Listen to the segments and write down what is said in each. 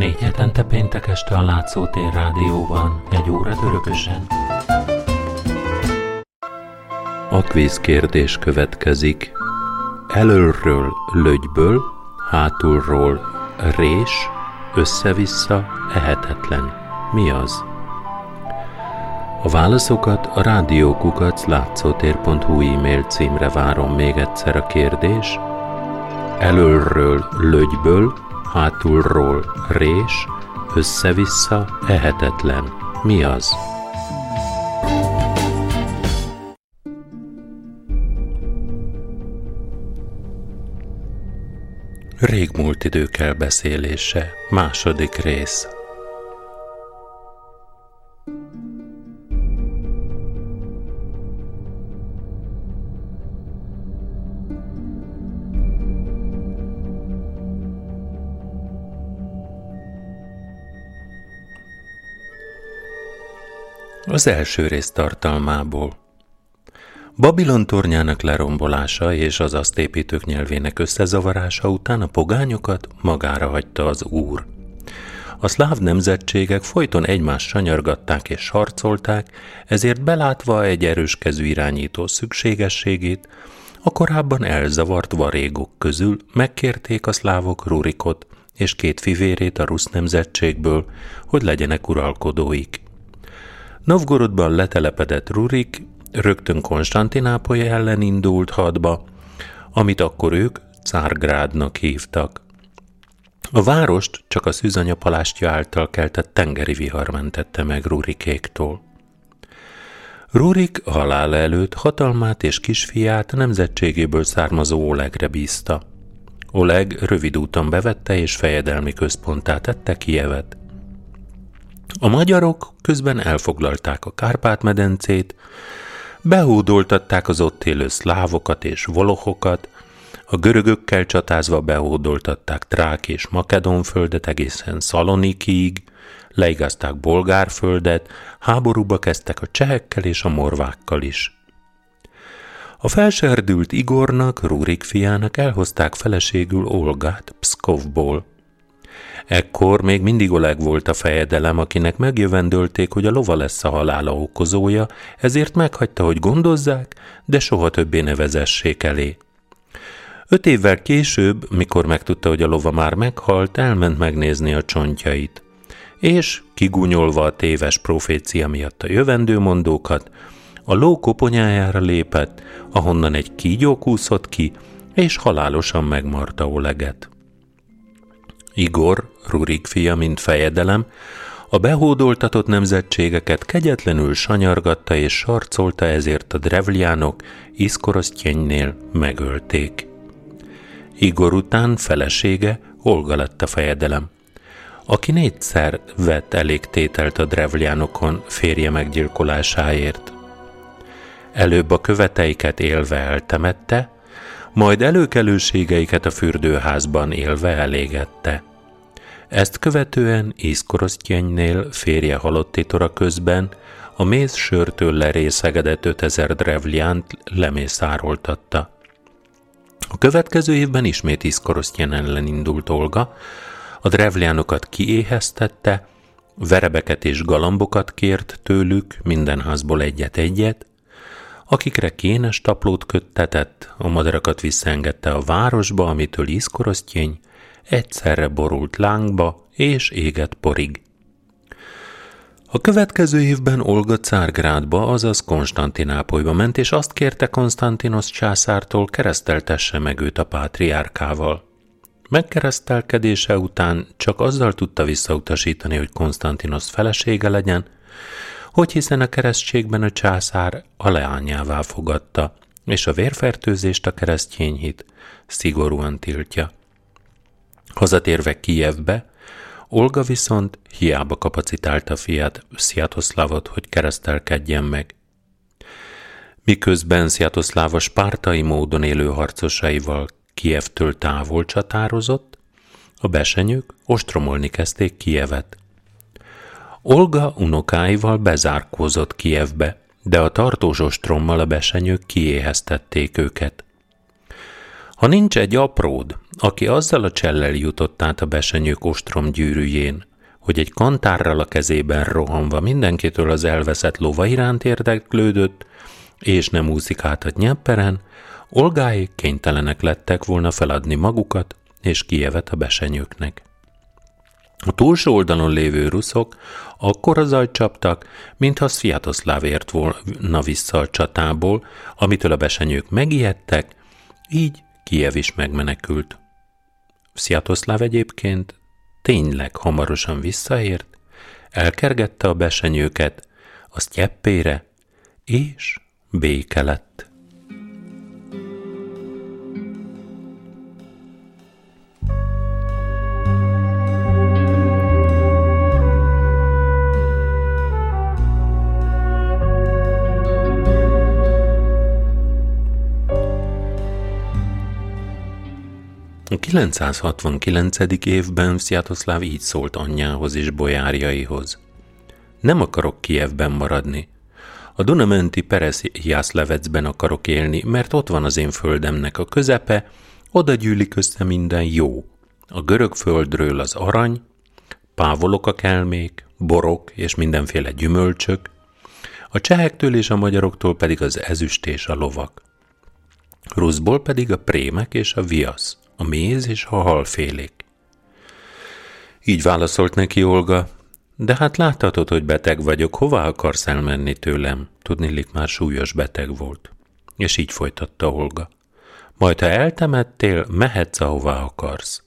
Négy hetente péntek este a Látszótér Rádióban, egy óra örökösen. A kvíz kérdés következik. Elölről lögyből, hátulról rés, össze-vissza ehetetlen. Mi az? A válaszokat a rádiókukac látszótér.hu e-mail címre várom még egyszer a kérdés. Elölről lögyből, hátulról rés, össze-vissza ehetetlen. Mi az? Régmúlt idők elbeszélése, második rész. Az első rész tartalmából. Babilon tornyának lerombolása és az azt építők nyelvének összezavarása után a pogányokat magára hagyta az úr. A szláv nemzetségek folyton egymást sanyargatták és sarcolták, ezért belátva egy erős kezű irányító szükségességét, a korábban elzavart varégok közül megkérték a szlávok Rurikot és két fivérét a rusz nemzetségből, hogy legyenek uralkodóik. Novgorodban letelepedett Rurik rögtön Konstantinápoly ellen indult hadba, amit akkor ők Cárgrádnak hívtak. A várost csak a szűzanya palástja által keltett tengeri vihar mentette meg Rurikéktól. Rurik halál előtt hatalmát és kisfiát nemzetségéből származó Olegre bízta. Oleg rövid úton bevette és fejedelmi központtá tette Kievet. A magyarok közben elfoglalták a Kárpát-medencét, behódoltatták az ott élő szlávokat és volohokat, a görögökkel csatázva behódoltatták Trák és Makedon földet egészen Szalonikiig, leigazták Bolgárföldet, háborúba kezdtek a csehekkel és a morvákkal is. A felserdült Igornak, Rúrik fiának elhozták feleségül Olgát Pszkovból. Ekkor még mindig Oleg volt a fejedelem, akinek megjövendölték, hogy a lova lesz a halála okozója, ezért meghagyta, hogy gondozzák, de soha többé ne vezessék elé. Öt évvel később, mikor megtudta, hogy a lova már meghalt, elment megnézni a csontjait. És, kigúnyolva a téves profécia miatt a jövendőmondókat, a ló koponyájára lépett, ahonnan egy kígyó kúszott ki, és halálosan megmarta Oleget. Igor, Rurik fia, mint fejedelem, a behódoltatott nemzetségeket kegyetlenül sanyargatta és sarcolta, ezért a drevliánok Iszkorosztjenynél megölték. Igor után felesége Olga lett a fejedelem, aki négyszer vett elég tételt a drevliánokon férje meggyilkolásáért. Előbb a követeiket élve eltemette, majd előkelőségeiket a fürdőházban élve elégette. Ezt követően Iszkorosztjenynél férje halotti tora közben a méz sörtől lerészegedett 5000 drevliánt lemészároltatta. A következő évben ismét Iszkorosztjen ellen indult Olga, a drevliánokat kiéheztette, verebeket és galambokat kért tőlük, minden házból egyet-egyet, akikre kénes taplót köttetett, a madarakat visszaengedte a városba, amitől Iszkorosztjény egyszerre borult lángba és égett porig. A következő évben Olga Cárgrádba, azaz Konstantinápolyba ment, és azt kérte Konstantinos császártól, kereszteltesse meg őt a pátriárkával. Megkeresztelkedése után csak azzal tudta visszautasítani, hogy Konstantinos felesége legyen, hogy hiszen a keresztségben a császár a leányává fogadta, és a vérfertőzést a keresztényhit szigorúan tiltja. Hazatérve Kijevbe, Olga viszont hiába kapacitálta fiát Sziatoszlávot, hogy keresztelkedjen meg. Miközben Sziatoszláva spártai módon élő harcosaival Kijevtől távol csatározott, a besenyők ostromolni kezdték Kijevet. Olga unokáival bezárkózott Kijevbe, de a tartós ostrommal a besenyők kiéheztették őket. Ha nincs egy apród, aki azzal a csellel jutott át a besenyők ostrom gyűrűjén, hogy egy kantárral a kezében rohanva mindenkitől az elveszett lova iránt érdeklődött, és nem úszik át a nyepperen, Olgáik kénytelenek lettek volna feladni magukat és Kievet a besenyőknek. A túlsó oldalon lévő ruszok akkor zajt csaptak, mintha Sviatoszláv ért volna vissza a csatából, amitől a besenyők megijedtek, így Kiev is megmenekült. Sviatoszláv egyébként tényleg hamarosan visszaért, elkergette a besenyőket, a sztyeppére, és béke lett. 969. évben Sziatoszláv így szólt anyjához és bojárjaihoz. Nem akarok Kievben maradni. A Dunamenti Jászlevecben akarok élni, mert ott van az én földemnek a közepe, oda gyűlik össze minden jó. A görög földről az arany, pávolok a kelmék, borok és mindenféle gyümölcsök, a csehektől és a magyaroktól pedig az ezüst és a lovak. Ruszból pedig a prémek és a viasz a méz és a halfélék. Így válaszolt neki Olga, de hát láthatod, hogy beteg vagyok, hova akarsz elmenni tőlem? Tudnélik már súlyos beteg volt. És így folytatta Olga. Majd ha eltemettél, mehetsz, ahová akarsz.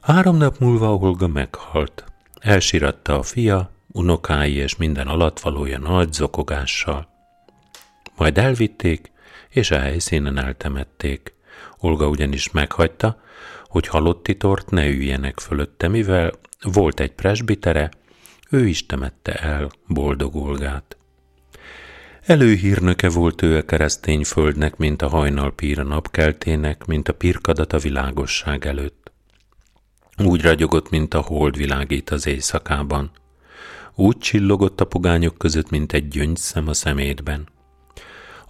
Három nap múlva Olga meghalt. Elsíratta a fia, unokái és minden alatvalója nagy zokogással. Majd elvitték, és a helyszínen eltemették. Olga ugyanis meghagyta, hogy halotti tort ne üljenek fölötte, mivel volt egy presbitere, ő is temette el boldog Olgát. Előhírnöke volt ő a keresztény földnek, mint a hajnalpír a napkeltének, mint a pirkadat a világosság előtt. Úgy ragyogott, mint a hold világít az éjszakában. Úgy csillogott a pogányok között, mint egy gyöngyszem a szemétben.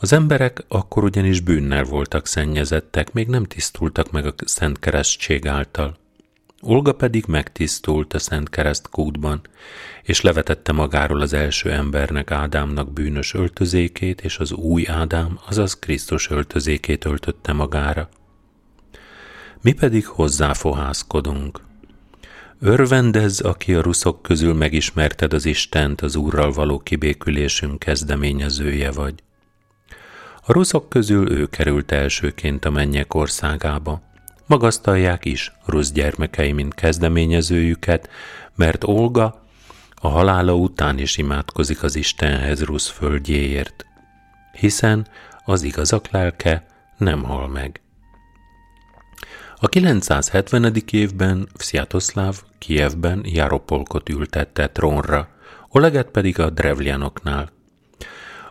Az emberek akkor ugyanis bűnnel voltak szennyezettek, még nem tisztultak meg a Szent Keresztség által. Olga pedig megtisztult a Szent Kereszt kútban, és levetette magáról az első embernek Ádámnak bűnös öltözékét, és az új Ádám, azaz Krisztus öltözékét öltötte magára. Mi pedig hozzáfohászkodunk. Örvendez, aki a ruszok közül megismerted az Istent, az Úrral való kibékülésünk kezdeményezője vagy. A ruszok közül ő került elsőként a mennyek országába. Magasztalják is rusz gyermekei, mint kezdeményezőjüket, mert Olga a halála után is imádkozik az Istenhez rusz földjéért, hiszen az igazak lelke nem hal meg. A 970. évben Sziatoszláv Kievben Jaropolkot ültette trónra, Oleget pedig a Drevlyanoknál,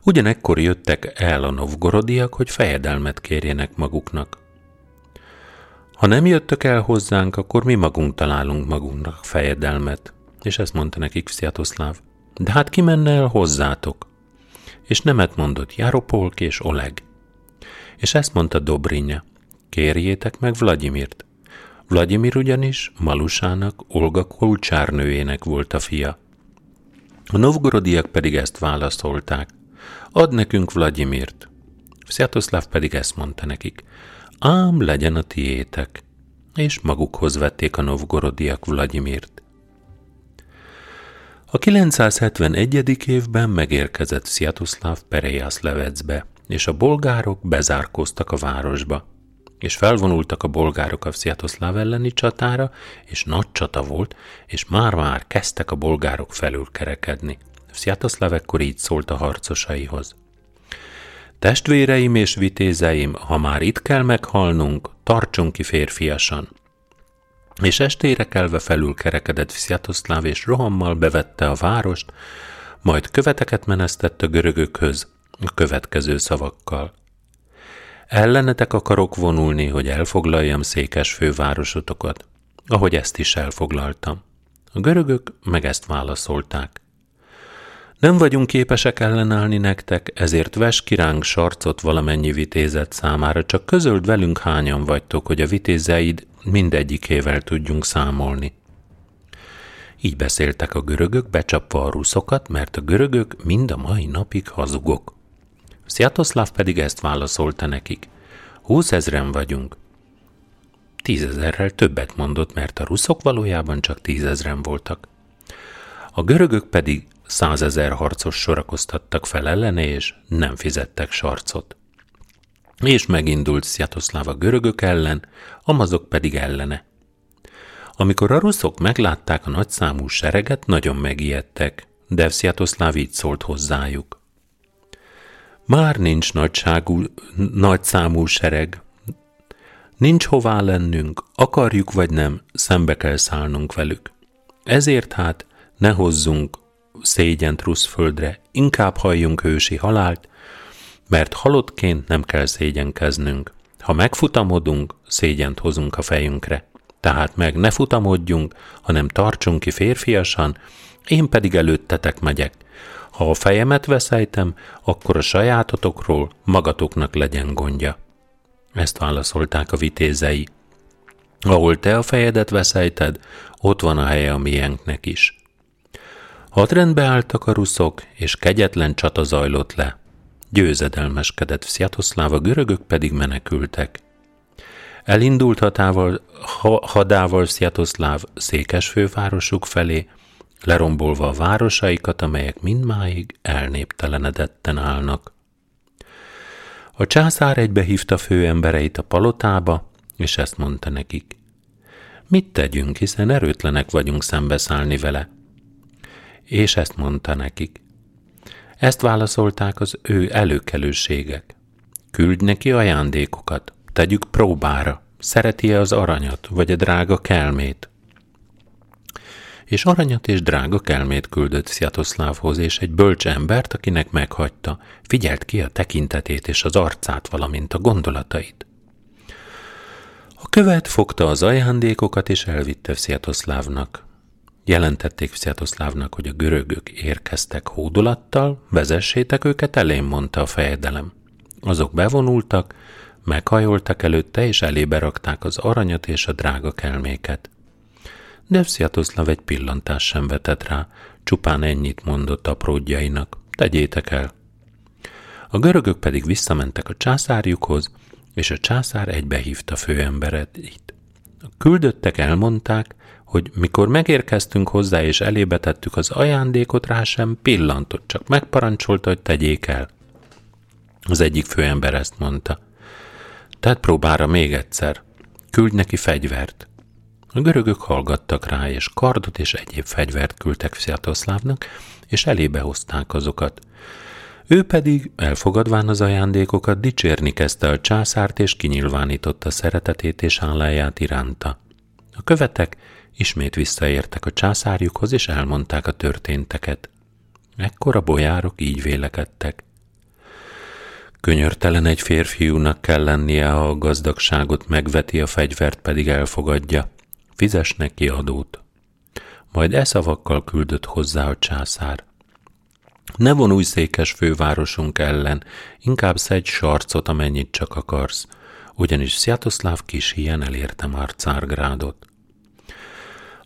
Ugyanekkor jöttek el a novgorodiak, hogy fejedelmet kérjenek maguknak. Ha nem jöttök el hozzánk, akkor mi magunk találunk magunknak fejedelmet. És ezt mondta nekik Sziatoszláv. De hát ki menne el hozzátok? És nemet mondott Jaropolk és Oleg. És ezt mondta Dobrinya. Kérjétek meg Vladimirt. Vladimir ugyanis Malusának, Olga kulcsárnőjének volt a fia. A novgorodiak pedig ezt válaszolták. Ad nekünk Vladimirt. Sziatoszláv pedig ezt mondta nekik. Ám legyen a tiétek. És magukhoz vették a novgorodiak Vladimirt. A 971. évben megérkezett Sziatoszláv Perejászlevecbe, és a bolgárok bezárkóztak a városba, és felvonultak a bolgárok a Sziatoszláv elleni csatára, és nagy csata volt, és már-már kezdtek a bolgárok felül kerekedni. Sziatoszláv ekkor így szólt a harcosaihoz. Testvéreim és vitézeim, ha már itt kell meghalnunk, tartsunk ki férfiasan. És estére kelve felül kerekedett Sziatoszláv és rohammal bevette a várost, majd követeket menesztett a görögökhöz a következő szavakkal. Ellenetek akarok vonulni, hogy elfoglaljam székes fővárosotokat, ahogy ezt is elfoglaltam. A görögök meg ezt válaszolták. Nem vagyunk képesek ellenállni nektek, ezért ves ki ránk sarcot valamennyi vitézet számára, csak közöld velünk hányan vagytok, hogy a vitézeid mindegyikével tudjunk számolni. Így beszéltek a görögök, becsapva a ruszokat, mert a görögök mind a mai napig hazugok. Sziatoszláv pedig ezt válaszolta nekik. Húszezren vagyunk. Tízezerrel többet mondott, mert a ruszok valójában csak tízezren voltak. A görögök pedig százezer harcos sorakoztattak fel ellene, és nem fizettek sarcot. És megindult Sziatoszláv a görögök ellen, a mazok pedig ellene. Amikor a ruszok meglátták a nagyszámú sereget, nagyon megijedtek, de Sziatoszláv így szólt hozzájuk. Már nincs nagyságú, nagyszámú sereg, nincs hová lennünk, akarjuk vagy nem, szembe kell szállnunk velük. Ezért hát ne hozzunk szégyent földre, inkább halljunk ősi halált, mert halottként nem kell szégyenkeznünk. Ha megfutamodunk, szégyent hozunk a fejünkre. Tehát meg ne futamodjunk, hanem tartsunk ki férfiasan, én pedig előttetek megyek. Ha a fejemet veszejtem, akkor a sajátotokról magatoknak legyen gondja. Ezt válaszolták a vitézei. Ahol te a fejedet veszejted, ott van a helye a miénknek is. Hadrendbe álltak a ruszok, és kegyetlen csata zajlott le. Győzedelmeskedett Sziatoszláv, a görögök pedig menekültek. Elindult hatával, ha, hadával Sziatoszláv székes fővárosuk felé, lerombolva a városaikat, amelyek mindmáig elnéptelenedetten állnak. A császár egybe hívta főembereit a palotába, és ezt mondta nekik. Mit tegyünk, hiszen erőtlenek vagyunk szembeszállni vele? És ezt mondta nekik. Ezt válaszolták az ő előkelőségek. Küldj neki ajándékokat, tegyük próbára, szereti-e az aranyat, vagy a drága kelmét. És aranyat és drága kelmét küldött Sziatoszlávhoz, és egy bölcs embert, akinek meghagyta, figyelt ki a tekintetét és az arcát, valamint a gondolatait. A követ fogta az ajándékokat, és elvitte Sziatoszlávnak. Jelentették Sziatoszlávnak, hogy a görögök érkeztek hódolattal, vezessétek őket elém, mondta a fejedelem. Azok bevonultak, meghajoltak előtte, és elébe rakták az aranyat és a drága kelméket. De Sziatoszláv egy pillantás sem vetett rá, csupán ennyit mondott apródjainak, tegyétek el. A görögök pedig visszamentek a császárjukhoz, és a császár egybehívta főembereit. A küldöttek elmondták, hogy mikor megérkeztünk hozzá és elébe tettük az ajándékot, rá sem pillantott, csak megparancsolta, hogy tegyék el. Az egyik főember ezt mondta. Tehát próbára még egyszer. Küldj neki fegyvert. A görögök hallgattak rá, és kardot és egyéb fegyvert küldtek Sziatoszlávnak, és elébe hozták azokat. Ő pedig, elfogadván az ajándékokat, dicsérni kezdte a császárt, és kinyilvánította szeretetét és álláját iránta. A követek ismét visszaértek a császárjukhoz, és elmondták a történteket. Ekkor a bojárok így vélekedtek. Könyörtelen egy férfiúnak kell lennie, ha a gazdagságot megveti, a fegyvert pedig elfogadja. Fizes neki adót. Majd e szavakkal küldött hozzá a császár. Ne vonulj székes fővárosunk ellen, inkább szedj sarcot, amennyit csak akarsz, ugyanis Sziatoszláv kis ilyen elérte már Cárgrádot.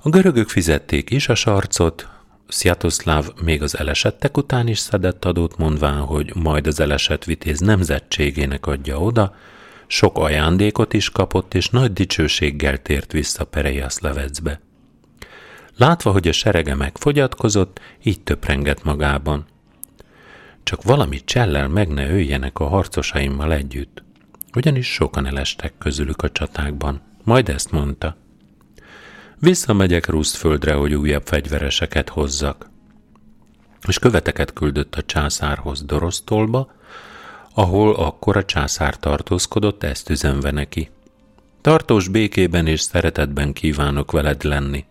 A görögök fizették is a sarcot, Sziatoszláv még az elesettek után is szedett adót, mondván, hogy majd az elesett vitéz nemzetségének adja oda, sok ajándékot is kapott, és nagy dicsőséggel tért vissza levecbe. Látva, hogy a serege megfogyatkozott, így töprengett magában. Csak valami csellel meg ne öljenek a harcosaimmal együtt, ugyanis sokan elestek közülük a csatákban. Majd ezt mondta. Visszamegyek Rusztföldre, hogy újabb fegyvereseket hozzak. És követeket küldött a császárhoz Dorosztolba, ahol akkor a császár tartózkodott, ezt üzenve neki. Tartós békében és szeretetben kívánok veled lenni.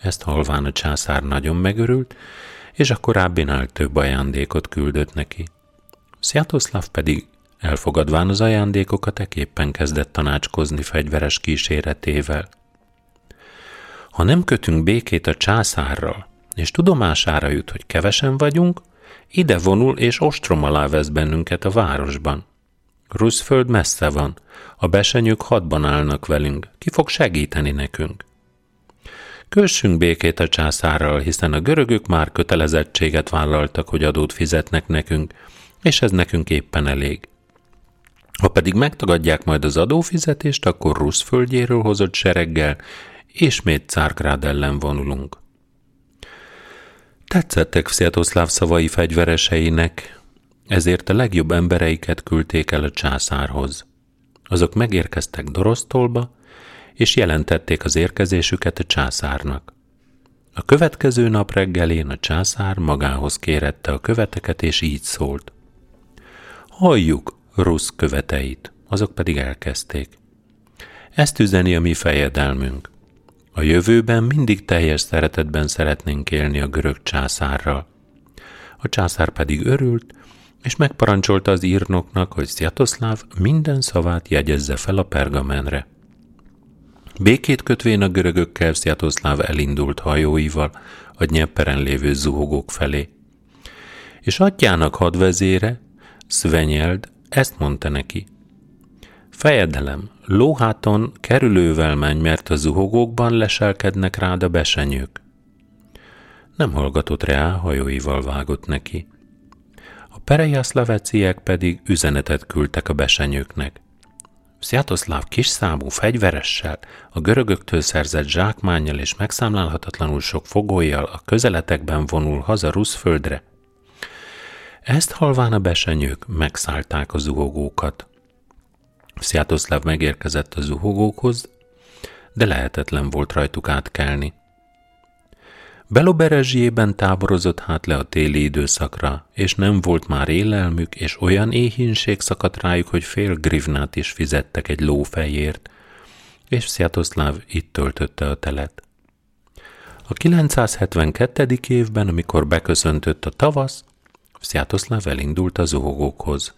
Ezt halván a császár nagyon megörült, és a korábbinál több ajándékot küldött neki. Sziatoszláv pedig elfogadván az ajándékokat eképpen kezdett tanácskozni fegyveres kíséretével – ha nem kötünk békét a császárral, és tudomására jut, hogy kevesen vagyunk, ide vonul és ostrom alá vesz bennünket a városban. Ruszföld messze van, a besenyők hadban állnak velünk, ki fog segíteni nekünk? Kössünk békét a császárral, hiszen a görögök már kötelezettséget vállaltak, hogy adót fizetnek nekünk, és ez nekünk éppen elég. Ha pedig megtagadják majd az adófizetést, akkor Rusz földjéről hozott sereggel, ismét Cárgrád ellen vonulunk. Tetszettek Sziatoszláv szavai fegyvereseinek, ezért a legjobb embereiket küldték el a császárhoz. Azok megérkeztek Dorosztolba, és jelentették az érkezésüket a császárnak. A következő nap reggelén a császár magához kérette a követeket, és így szólt. Halljuk Rusz követeit, azok pedig elkezdték. Ezt üzeni a mi fejedelmünk. A jövőben mindig teljes szeretetben szeretnénk élni a görög császárral. A császár pedig örült, és megparancsolta az írnoknak, hogy Sziatoszláv minden szavát jegyezze fel a pergamenre. Békét kötvén a görögökkel Sziatoszláv elindult hajóival a Dnyeperen lévő zuhogók felé. És atyának hadvezére, Szvenyeld, ezt mondta neki. Fejedelem, lóháton kerülővel menj, mert a zuhogókban leselkednek rád a besenyők. Nem hallgatott rá, hajóival vágott neki. A perejaszlaveciek pedig üzenetet küldtek a besenyőknek. Sziatoszláv számú fegyveressel, a görögöktől szerzett zsákmánnyal és megszámlálhatatlanul sok fogolyjal a közeletekben vonul haza Ruszföldre. Ezt halván a besenyők megszállták a zuhogókat. Sziatoszláv megérkezett a zuhogókhoz, de lehetetlen volt rajtuk átkelni. Beloberezsjében táborozott hát le a téli időszakra, és nem volt már élelmük, és olyan éhínség szakadt rájuk, hogy fél grivnát is fizettek egy lófejért, és Sziatoszláv itt töltötte a telet. A 972. évben, amikor beköszöntött a tavasz, Sziatoszláv elindult a zuhogókhoz.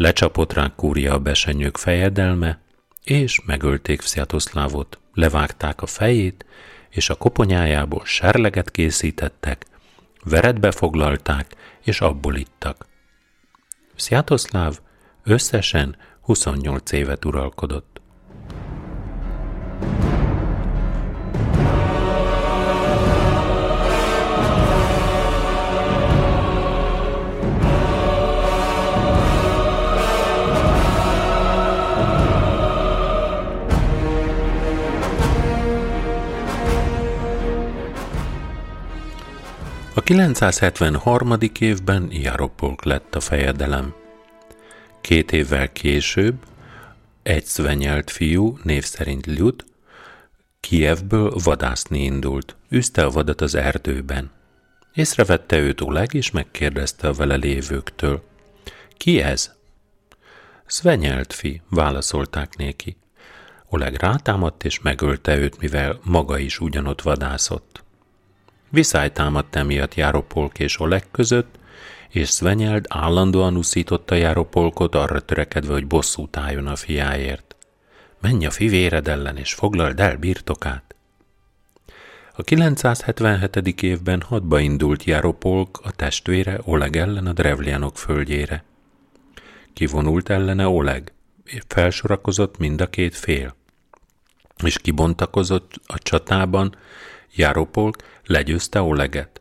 Lecsapott rá kúria a besenyők fejedelme, és megölték Sziatoszlávot, levágták a fejét, és a koponyájából serleget készítettek, veretbe foglalták, és abból ittak. Sziatoszláv összesen 28 évet uralkodott. A 973. évben Jaropolk lett a fejedelem. Két évvel később egy szvenyelt fiú, név szerint Lyud, Kievből vadászni indult, üzte a vadat az erdőben. Észrevette őt Oleg, és megkérdezte a vele lévőktől. Ki ez? Szvenyelt fi, válaszolták néki. Oleg rátámadt és megölte őt, mivel maga is ugyanott vadászott. Viszály támadt emiatt Járopolk és Oleg között, és Svenyeld állandóan uszította Járopolkot arra törekedve, hogy bosszút álljon a fiáért. Menj a fivéred ellen, és foglald el birtokát! A 977. évben hadba indult Járopolk a testvére Oleg ellen a Drevlianok földjére. Kivonult ellene Oleg, felsorakozott mind a két fél, és kibontakozott a csatában Járopolk legyőzte Oleget.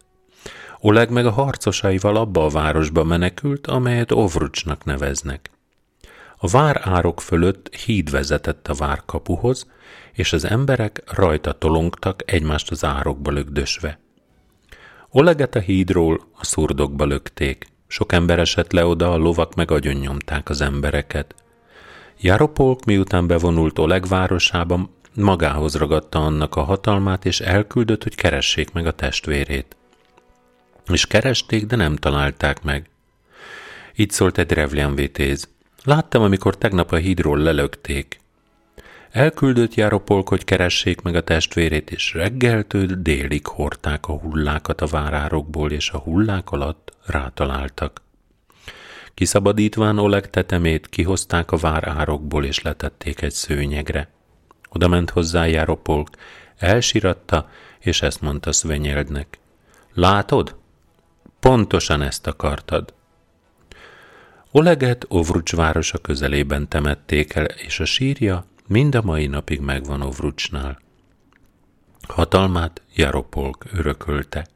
Oleg meg a harcosaival abba a városba menekült, amelyet Ovrucsnak neveznek. A vár árok fölött híd vezetett a várkapuhoz, és az emberek rajta tolongtak egymást az árokba lögdösve. Oleget a hídról a szurdokba lökték, sok ember esett le oda, a lovak meg agyonnyomták az embereket. Jaropolk miután bevonult Oleg városában, magához ragadta annak a hatalmát, és elküldött, hogy keressék meg a testvérét. És keresték, de nem találták meg. Így szólt egy Revlian vitéz. Láttam, amikor tegnap a hídról lelökték. Elküldött járopolk, hogy keressék meg a testvérét, és reggeltől délig hordták a hullákat a várárokból, és a hullák alatt rátaláltak. Kiszabadítván Oleg tetemét kihozták a várárokból, és letették egy szőnyegre. Oda ment hozzá Járopolk, elsiratta, és ezt mondta Svenyéldnek. Látod? Pontosan ezt akartad. Oleget Ovrucs városa közelében temették el, és a sírja mind a mai napig megvan Ovrucsnál. Hatalmát Jaropolk örökölte.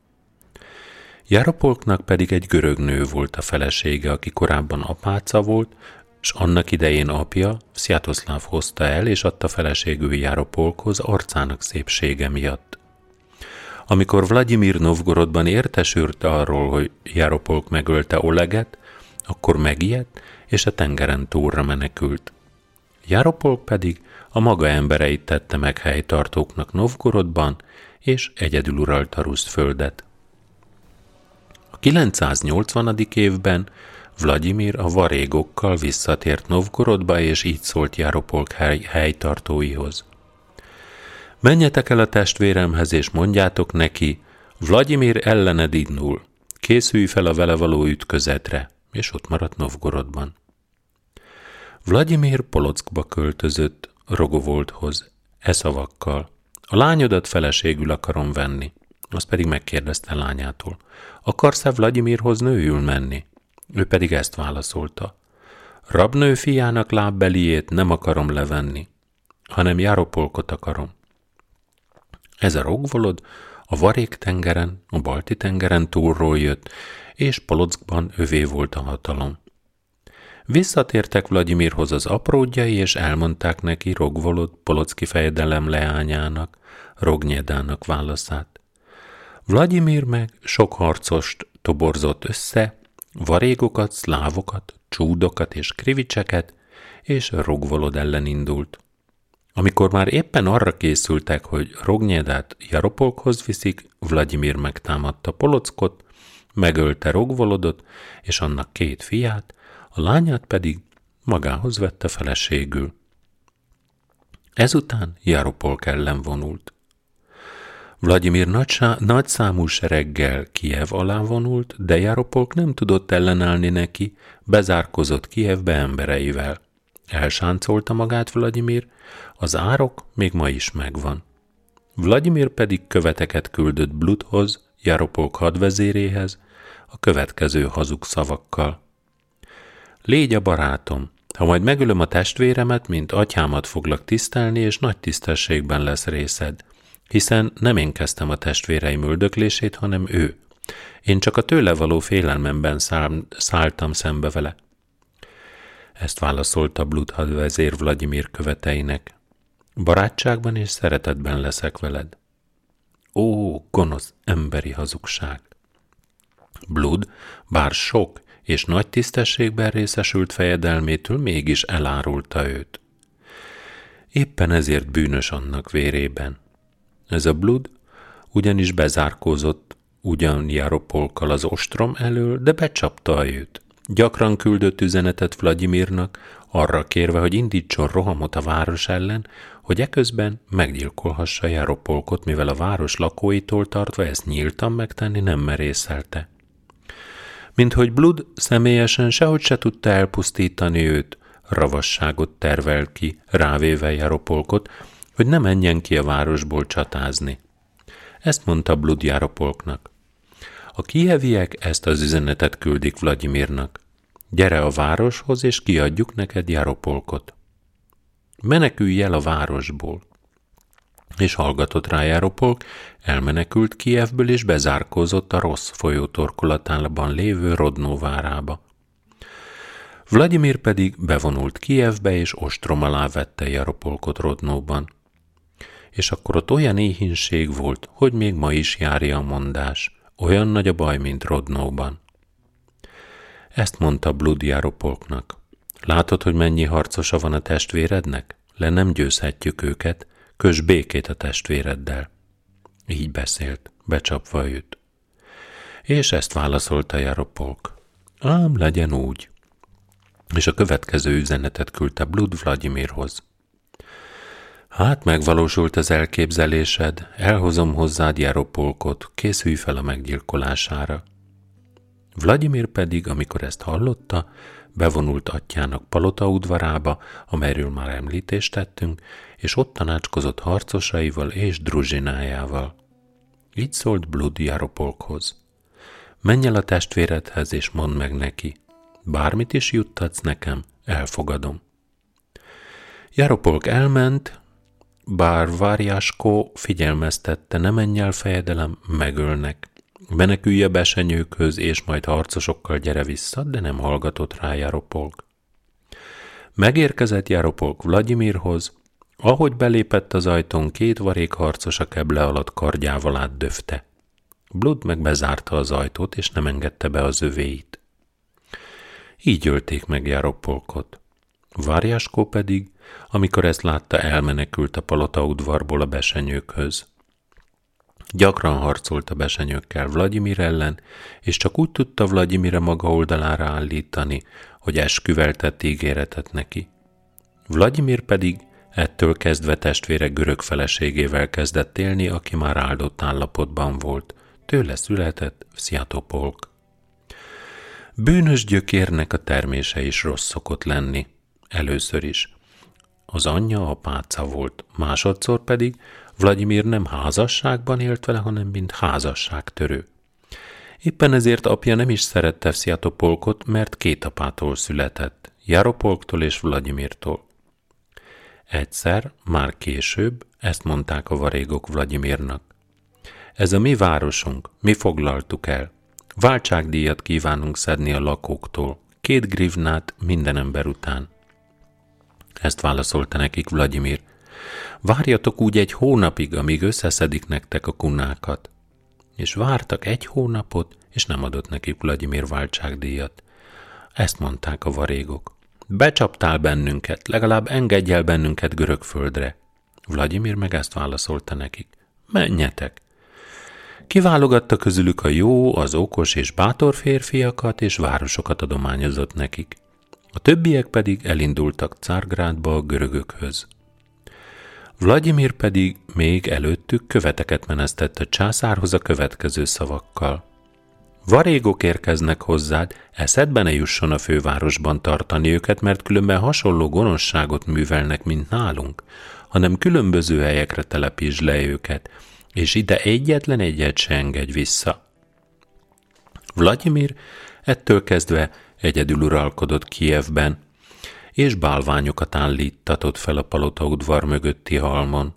Jaropolknak pedig egy görög nő volt a felesége, aki korábban apáca volt, és annak idején apja, Sziatoszláv hozta el és adta feleségül Jaropolkhoz arcának szépsége miatt. Amikor Vladimir Novgorodban értesült arról, hogy Jaropolk megölte Oleget, akkor megijedt, és a tengeren túlra menekült. Jaropolk pedig a maga embereit tette meg helytartóknak Novgorodban, és egyedül uralta Rusz földet. A 980. évben Vladimir a varégokkal visszatért Novgorodba, és így szólt Jaropolk hely, helytartóihoz. Menjetek el a testvéremhez, és mondjátok neki, Vladimir ellened indul, készülj fel a vele való ütközetre, és ott maradt Novgorodban. Vladimir Polockba költözött, Rogovolthoz, e szavakkal. A lányodat feleségül akarom venni. Azt pedig megkérdezte lányától. Akarsz-e Vladimirhoz nőül menni? Ő pedig ezt válaszolta. Rabnő fiának lábbeliét nem akarom levenni, hanem járopolkot akarom. Ez a rogvolod a Varék tengeren, a Balti tengeren túlról jött, és Polockban övé volt a hatalom. Visszatértek Vladimirhoz az apródjai, és elmondták neki Rogvolod Polocki fejedelem leányának, Rognyedának válaszát. Vladimir meg sok harcost toborzott össze, varégokat, szlávokat, csúdokat és krivicseket, és Rogvolod ellen indult. Amikor már éppen arra készültek, hogy Rognyedát Jaropolkhoz viszik, Vladimir megtámadta Polockot, megölte Rogvolodot és annak két fiát, a lányát pedig magához vette feleségül. Ezután Jaropolk ellen vonult. Vladimir nagy számú sereggel Kiev alá vonult, de Jaropolk nem tudott ellenállni neki, bezárkozott Kievbe embereivel. Elsáncolta magát Vladimir, az árok még ma is megvan. Vladimir pedig követeket küldött Bludhoz, Jaropolk hadvezéréhez, a következő hazug szavakkal. Légy a barátom, ha majd megölöm a testvéremet, mint atyámat foglak tisztelni, és nagy tisztességben lesz részed, hiszen nem én kezdtem a testvéreim üldöklését, hanem ő. Én csak a tőle való félelmemben száll, szálltam szembe vele. Ezt válaszolta Bludhad vezér Vladimir követeinek. Barátságban és szeretetben leszek veled. Ó, gonosz emberi hazugság! Blood, bár sok és nagy tisztességben részesült fejedelmétől mégis elárulta őt. Éppen ezért bűnös annak vérében. Ez a Blood ugyanis bezárkózott ugyan Jaropolkal az ostrom elől, de becsapta őt. Gyakran küldött üzenetet Vladimirnak, arra kérve, hogy indítson rohamot a város ellen, hogy eközben meggyilkolhassa Jaropolkot, mivel a város lakóitól tartva ezt nyíltan megtenni nem merészelte. Mint hogy Blood személyesen sehogy se tudta elpusztítani őt, ravasságot tervel ki, rávéve Jaropolkot, hogy ne menjen ki a városból csatázni. Ezt mondta Blood Jaropolknak. A kieviek ezt az üzenetet küldik Vladimirnak. Gyere a városhoz, és kiadjuk neked Jaropolkot. Menekülj el a városból. És hallgatott rá Jaropolk, elmenekült Kievből, és bezárkózott a rossz folyó torkolatában lévő Rodnó várába. Vladimir pedig bevonult Kievbe, és ostrom alá vette Jaropolkot Rodnóban. És akkor ott olyan éhínség volt, hogy még ma is járja a mondás – olyan nagy a baj, mint Rodnóban. Ezt mondta Blood Jaropolknak. Látod, hogy mennyi harcosa van a testvérednek? Le nem győzhetjük őket, kös békét a testvéreddel. Így beszélt, becsapva őt. És ezt válaszolta Jaropolk. Ám legyen úgy. És a következő üzenetet küldte Blood Vladimirhoz. Hát megvalósult az elképzelésed, elhozom hozzád Jaropolkot, készülj fel a meggyilkolására. Vladimir pedig, amikor ezt hallotta, bevonult atyának palota udvarába, amelyről már említést tettünk, és ott tanácskozott harcosaival és druzsinájával. Így szólt Blood Jaropolkhoz. Menj el a testvéredhez, és mondd meg neki. Bármit is juttatsz nekem, elfogadom. Jaropolk elment, bár Várjáskó figyelmeztette, ne menj el fejedelem, megölnek. Menekülj a besenyőkhöz, és majd harcosokkal gyere vissza, de nem hallgatott rá Jaropolk. Megérkezett Jaropolk Vladimirhoz, ahogy belépett az ajtón, két varék harcos a keble alatt kardjával átdöfte. Blood meg bezárta az ajtót, és nem engedte be az övéit. Így ölték meg Jaropolkot. Várjáskó pedig, amikor ezt látta, elmenekült a palota udvarból a besenyőkhöz. Gyakran harcolt a besenyőkkel Vladimir ellen, és csak úgy tudta Vladimire maga oldalára állítani, hogy esküvel tett ígéretet neki. Vladimir pedig ettől kezdve testvére görög feleségével kezdett élni, aki már áldott állapotban volt. Tőle született Sziatopolk. Bűnös gyökérnek a termése is rossz szokott lenni. Először is. Az anyja apáca volt, másodszor pedig Vladimir nem házasságban élt vele, hanem mint házasságtörő. Éppen ezért apja nem is szerette Sziatopolkot, mert két apától született, Jaropolktól és Vladimirtól. Egyszer, már később, ezt mondták a varégok Vladimirnak. Ez a mi városunk, mi foglaltuk el. Váltságdíjat kívánunk szedni a lakóktól, két grivnát minden ember után. Ezt válaszolta nekik Vladimir. Várjatok úgy egy hónapig, amíg összeszedik nektek a kunákat. És vártak egy hónapot, és nem adott nekik Vladimir váltságdíjat. Ezt mondták a varégok. Becsaptál bennünket, legalább engedj el bennünket görög földre. Vladimir meg ezt válaszolta nekik. Menjetek! Kiválogatta közülük a jó, az okos és bátor férfiakat, és városokat adományozott nekik. A többiek pedig elindultak Cárgrádba a görögökhöz. Vladimir pedig még előttük követeket menesztett a császárhoz a következő szavakkal. Varégok érkeznek hozzád, eszedbe ne jusson a fővárosban tartani őket, mert különben hasonló gonoszságot művelnek, mint nálunk, hanem különböző helyekre telepítsd le őket, és ide egyetlen egyet se engedj vissza. Vladimir ettől kezdve egyedül uralkodott Kievben, és bálványokat állítatott fel a palota udvar mögötti halmon.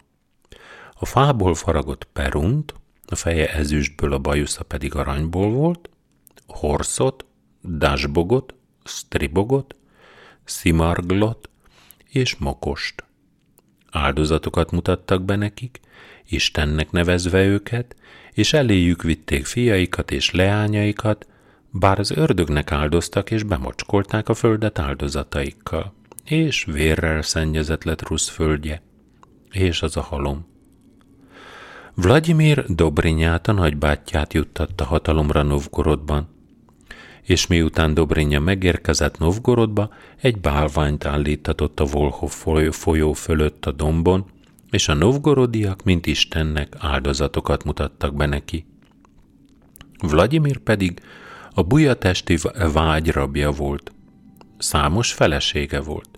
A fából faragott perunt, a feje ezüstből, a bajusza pedig aranyból volt, horszot, dásbogot, stribogot, szimarglot és mokost. Áldozatokat mutattak be nekik, Istennek nevezve őket, és eléjük vitték fiaikat és leányaikat, bár az ördögnek áldoztak és bemocskolták a földet áldozataikkal, és vérrel szennyezett lett Rusz földje, és az a halom. Vladimir Dobrinyát, a nagybátyját juttatta hatalomra Novgorodban, és miután Dobrinja megérkezett Novgorodba, egy bálványt állítatott a Volhov folyó fölött a dombon, és a novgorodiak, mint Istennek áldozatokat mutattak be neki. Vladimir pedig a bujatesti vágy rabja volt. Számos felesége volt.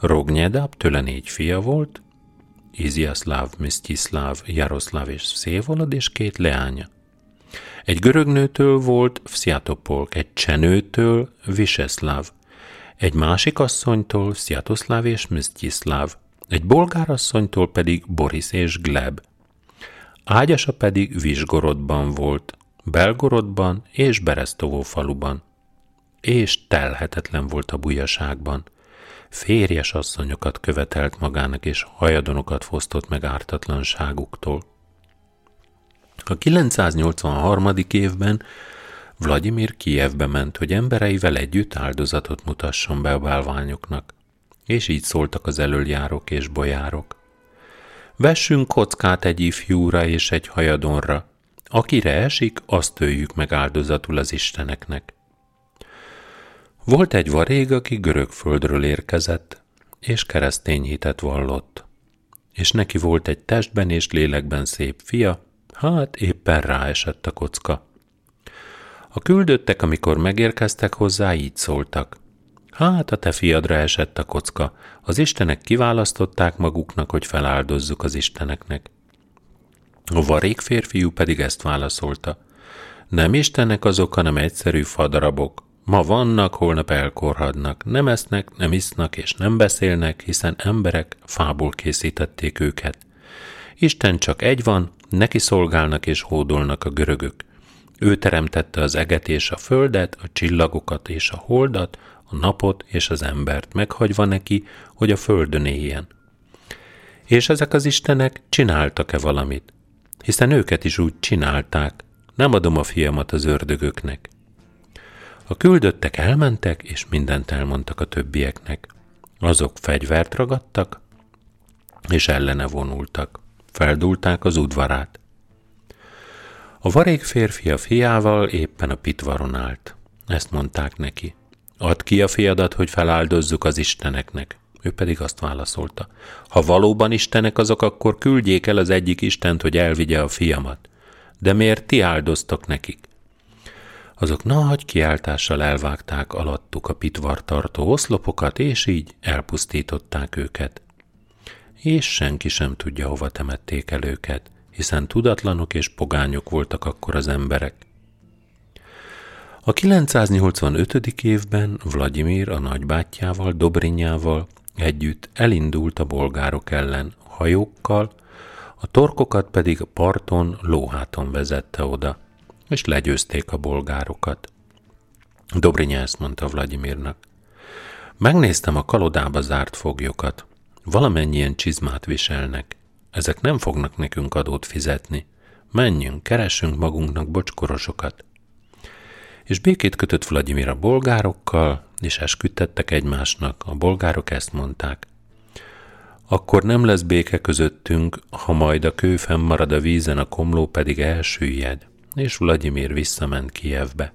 Rognyedab tőle négy fia volt, Iziaszláv, Msztyiszláv, Jaroszláv és Szévolod, és két leánya. Egy görög nőtől volt Vsziatopolk, egy csenőtől Viseszláv, egy másik asszonytól Sziatoszláv és Msztyiszláv, egy bolgár asszonytól pedig Boris és Gleb. Ágyasa pedig Visgorodban volt, Belgorodban és Beresztovó faluban. És telhetetlen volt a bujaságban. Férjes asszonyokat követelt magának, és hajadonokat fosztott meg ártatlanságuktól. A 983. évben Vladimir Kijevbe ment, hogy embereivel együtt áldozatot mutasson be a bálványoknak, és így szóltak az elöljárok és bojárok. Vessünk kockát egy ifjúra és egy hajadonra, Akire esik, azt öljük meg áldozatul az isteneknek. Volt egy varég, aki görög földről érkezett, és keresztény hitet vallott. És neki volt egy testben és lélekben szép fia, hát éppen ráesett a kocka. A küldöttek, amikor megérkeztek hozzá, így szóltak. Hát a te fiadra esett a kocka, az istenek kiválasztották maguknak, hogy feláldozzuk az isteneknek. A varék férfiú pedig ezt válaszolta. Nem istenek azok, hanem egyszerű fadarabok. Ma vannak, holnap elkorhadnak. Nem esznek, nem isznak és nem beszélnek, hiszen emberek fából készítették őket. Isten csak egy van, neki szolgálnak és hódolnak a görögök. Ő teremtette az eget és a földet, a csillagokat és a holdat, a napot és az embert, meghagyva neki, hogy a földön éljen. És ezek az istenek csináltak-e valamit? Hiszen őket is úgy csinálták. Nem adom a fiamat az ördögöknek. A küldöttek elmentek, és mindent elmondtak a többieknek. Azok fegyvert ragadtak, és ellene vonultak. Feldulták az udvarát. A varék férfi a fiával éppen a pitvaron állt. Ezt mondták neki. Add ki a fiadat, hogy feláldozzuk az isteneknek. Ő pedig azt válaszolta. Ha valóban istenek azok, akkor küldjék el az egyik istent, hogy elvigye a fiamat. De miért ti áldoztok nekik? Azok nagy kiáltással elvágták alattuk a pitvartartó oszlopokat, és így elpusztították őket. És senki sem tudja, hova temették el őket, hiszen tudatlanok és pogányok voltak akkor az emberek. A 985. évben Vladimir a nagybátyjával, Dobrinyával együtt elindult a bolgárok ellen hajókkal, a torkokat pedig a parton lóháton vezette oda, és legyőzték a bolgárokat. Dobrinya ezt mondta Vladimirnak. Megnéztem a kalodába zárt foglyokat. Valamennyien csizmát viselnek. Ezek nem fognak nekünk adót fizetni. Menjünk, keressünk magunknak bocskorosokat. És békét kötött Vladimir a bolgárokkal, és esküdtettek egymásnak. A bolgárok ezt mondták. Akkor nem lesz béke közöttünk, ha majd a kő fennmarad a vízen, a komló pedig elsüllyed. És Vladimir visszament Kijevbe.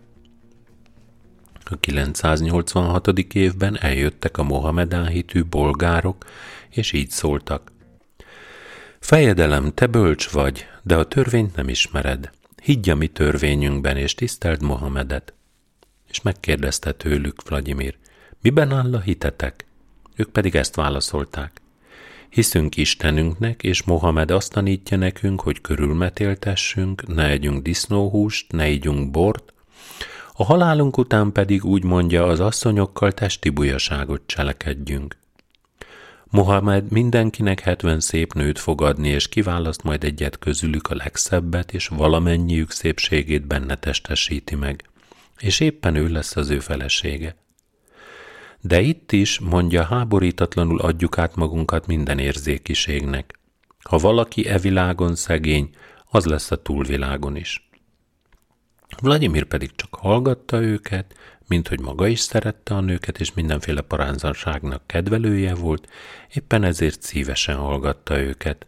A 986. évben eljöttek a Mohamedán hitű bolgárok, és így szóltak. Fejedelem, te bölcs vagy, de a törvényt nem ismered. Higgy a mi törvényünkben, és tiszteld Mohamedet. És megkérdezte tőlük Vladimir, miben áll a hitetek? Ők pedig ezt válaszolták. Hiszünk Istenünknek, és Mohamed azt tanítja nekünk, hogy körülmetéltessünk, ne együnk disznóhúst, ne ígyunk bort, a halálunk után pedig úgy mondja, az asszonyokkal testi bujaságot cselekedjünk. Mohamed mindenkinek hetven szép nőt fog adni, és kiválaszt majd egyet közülük a legszebbet, és valamennyiük szépségét benne testesíti meg. És éppen ő lesz az ő felesége. De itt is, mondja, háborítatlanul adjuk át magunkat minden érzékiségnek. Ha valaki e világon szegény, az lesz a túlvilágon is. Vladimir pedig csak hallgatta őket, mint hogy maga is szerette a nőket, és mindenféle paránzanságnak kedvelője volt, éppen ezért szívesen hallgatta őket.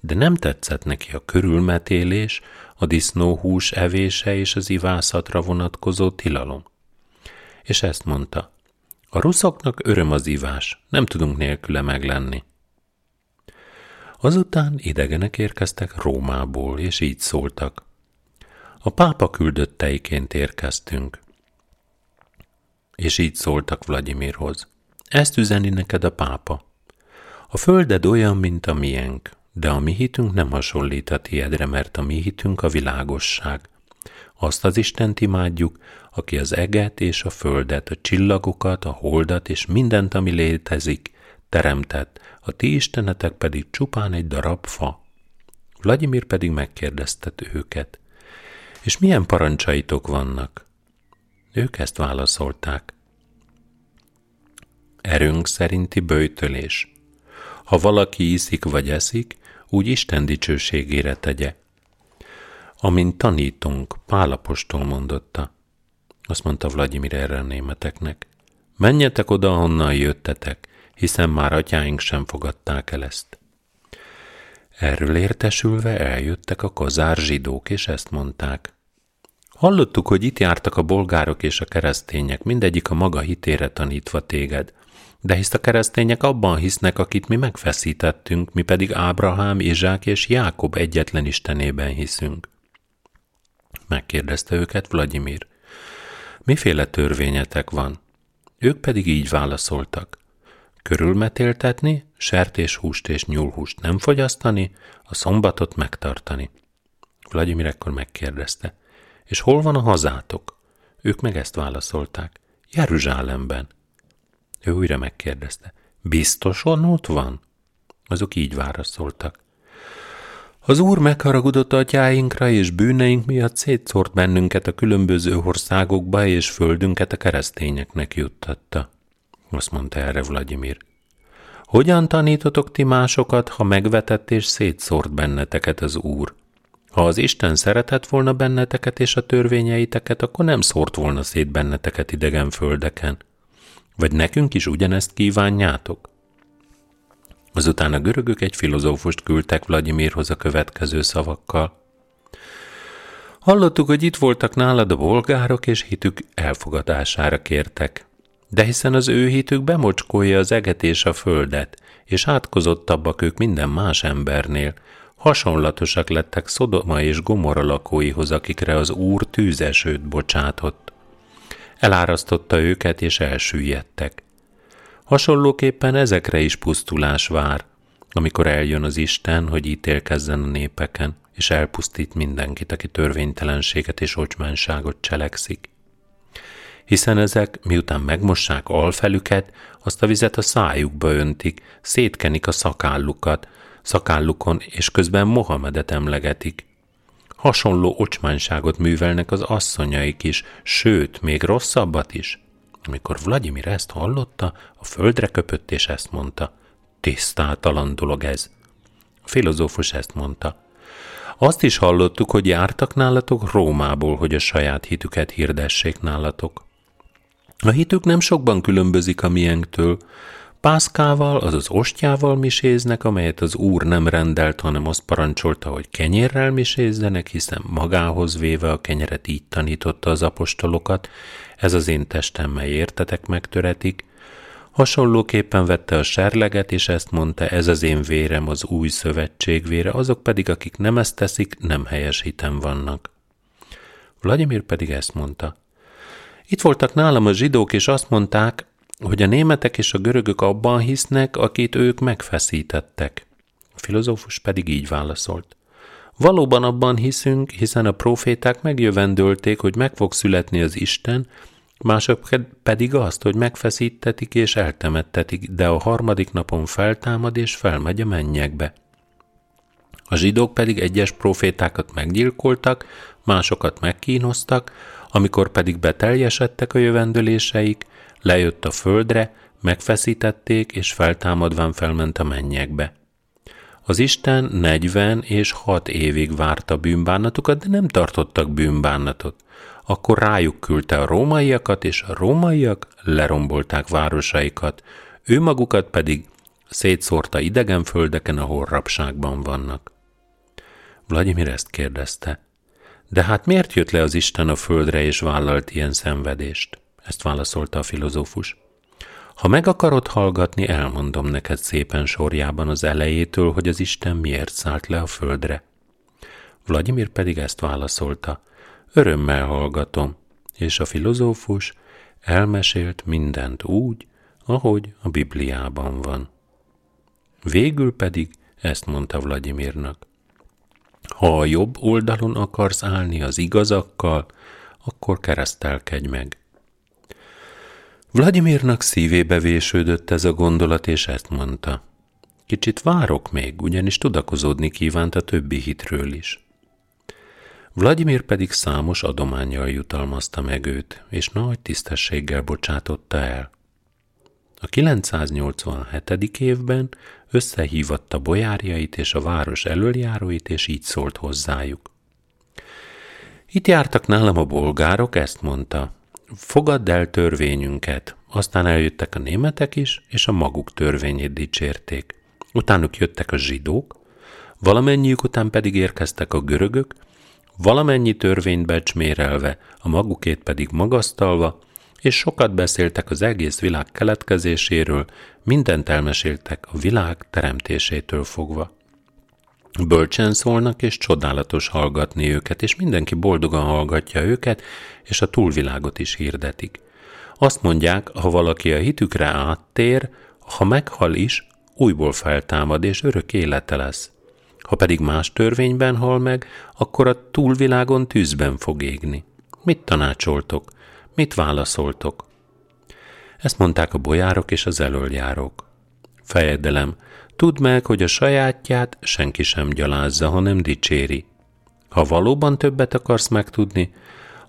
De nem tetszett neki a körülmetélés, a disznóhús evése és az ivászatra vonatkozó tilalom. És ezt mondta, a ruszoknak öröm az ivás, nem tudunk nélküle meglenni. Azután idegenek érkeztek Rómából, és így szóltak. A pápa küldötteiként érkeztünk és így szóltak Vladimirhoz. Ezt üzeni neked a pápa. A földed olyan, mint a miénk, de a mi hitünk nem hasonlít a tiedre, mert a mi hitünk a világosság. Azt az Istent imádjuk, aki az eget és a földet, a csillagokat, a holdat és mindent, ami létezik, teremtett, a ti istenetek pedig csupán egy darab fa. Vladimir pedig megkérdezte őket. És milyen parancsaitok vannak? Ők ezt válaszolták. Erőnk szerinti bőjtölés. Ha valaki iszik vagy eszik, úgy Isten dicsőségére tegye. Amint tanítunk, Pálapostól mondotta. Azt mondta Vladimir erre a németeknek. Menjetek oda, honnan jöttetek, hiszen már atyáink sem fogadták el ezt. Erről értesülve eljöttek a kazár zsidók, és ezt mondták. Hallottuk, hogy itt jártak a bolgárok és a keresztények, mindegyik a maga hitére tanítva téged. De hisz a keresztények abban hisznek, akit mi megfeszítettünk, mi pedig Ábrahám, Izsák és Jákob egyetlen istenében hiszünk. Megkérdezte őket Vladimir. Miféle törvényetek van? Ők pedig így válaszoltak. körülmetéltetni, sertéshúst és nyúlhúst nem fogyasztani, a szombatot megtartani. Vladimir ekkor megkérdezte, és hol van a hazátok? Ők meg ezt válaszolták, Jeruzsálemben. Ő újra megkérdezte, biztosan ott van? Azok így válaszoltak. Az Úr megharagudott atyáinkra és bűneink miatt szétszórt bennünket a különböző országokba, és földünket a keresztényeknek juttatta. Azt mondta erre Vladimir. Hogyan tanítotok ti másokat, ha megvetett és szétszórt benneteket az Úr? Ha az Isten szeretett volna benneteket és a törvényeiteket, akkor nem szórt volna szét benneteket idegen földeken. Vagy nekünk is ugyanezt kívánjátok? Azután a görögök egy filozófust küldtek Vladimirhoz a következő szavakkal. Hallottuk, hogy itt voltak nálad a bolgárok, és hitük elfogadására kértek. De hiszen az ő hitük bemocskolja az eget és a földet, és átkozottabbak ők minden más embernél, hasonlatosak lettek Szodoma és Gomorra lakóihoz, akikre az Úr tűzesőt bocsátott. Elárasztotta őket, és elsüllyedtek. Hasonlóképpen ezekre is pusztulás vár, amikor eljön az Isten, hogy ítélkezzen a népeken, és elpusztít mindenkit, aki törvénytelenséget és ocsmánságot cselekszik. Hiszen ezek, miután megmossák alfelüket, azt a vizet a szájukba öntik, szétkenik a szakállukat, szakállukon, és közben Mohamedet emlegetik. Hasonló ocsmánságot művelnek az asszonyaik is, sőt, még rosszabbat is. Amikor Vladimir ezt hallotta, a földre köpött, és ezt mondta. Tisztátalan dolog ez. A filozófus ezt mondta. Azt is hallottuk, hogy jártak nálatok Rómából, hogy a saját hitüket hirdessék nálatok. A hitük nem sokban különbözik a miénktől. Pászkával, azaz ostjával miséznek, amelyet az úr nem rendelt, hanem azt parancsolta, hogy kenyérrel misézzenek, hiszen magához véve a kenyeret így tanította az apostolokat, ez az én testem, mely értetek megtöretik. Hasonlóképpen vette a serleget, és ezt mondta, ez az én vérem, az új szövetség vére, azok pedig, akik nem ezt teszik, nem helyes hitem vannak. Vladimir pedig ezt mondta. Itt voltak nálam a zsidók, és azt mondták, hogy a németek és a görögök abban hisznek, akit ők megfeszítettek. A filozófus pedig így válaszolt. Valóban abban hiszünk, hiszen a proféták megjövendölték, hogy meg fog születni az Isten, mások pedig azt, hogy megfeszítetik és eltemettetik, de a harmadik napon feltámad és felmegy a mennyekbe. A zsidók pedig egyes profétákat meggyilkoltak, másokat megkínoztak, amikor pedig beteljesedtek a jövendöléseik, lejött a földre, megfeszítették, és feltámadván felment a mennyekbe. Az Isten 40 és 6 évig várta bűnbánatukat, de nem tartottak bűnbánatot. Akkor rájuk küldte a rómaiakat, és a rómaiak lerombolták városaikat, ő magukat pedig szétszórta idegen földeken, ahol rabságban vannak. Vladimir ezt kérdezte. De hát miért jött le az Isten a földre és vállalt ilyen szenvedést? Ezt válaszolta a filozófus. Ha meg akarod hallgatni, elmondom neked szépen sorjában az elejétől, hogy az Isten miért szállt le a földre. Vladimir pedig ezt válaszolta. Örömmel hallgatom, és a filozófus elmesélt mindent úgy, ahogy a Bibliában van. Végül pedig ezt mondta Vladimirnak. Ha a jobb oldalon akarsz állni az igazakkal, akkor keresztelkedj meg. Vladimirnak szívébe vésődött ez a gondolat, és ezt mondta. Kicsit várok még, ugyanis tudakozódni kívánt a többi hitről is. Vladimir pedig számos adományjal jutalmazta meg őt, és nagy tisztességgel bocsátotta el. A 987. évben összehívatta bojárjait és a város elöljáróit, és így szólt hozzájuk. Itt jártak nálam a bolgárok, ezt mondta, fogadd el törvényünket. Aztán eljöttek a németek is, és a maguk törvényét dicsérték. Utánuk jöttek a zsidók, valamennyiük után pedig érkeztek a görögök, valamennyi törvényt becsmérelve, a magukét pedig magasztalva, és sokat beszéltek az egész világ keletkezéséről, mindent elmeséltek a világ teremtésétől fogva. Bölcsen szólnak, és csodálatos hallgatni őket, és mindenki boldogan hallgatja őket, és a túlvilágot is hirdetik. Azt mondják, ha valaki a hitükre áttér, Ha meghal is, újból feltámad, és örök élete lesz. Ha pedig más törvényben hal meg, akkor a túlvilágon tűzben fog égni. Mit tanácsoltok? Mit válaszoltok? Ezt mondták a bolyárok és az elöljárók. Fejedelem, tudd meg, hogy a sajátját senki sem gyalázza, hanem dicséri. Ha valóban többet akarsz megtudni,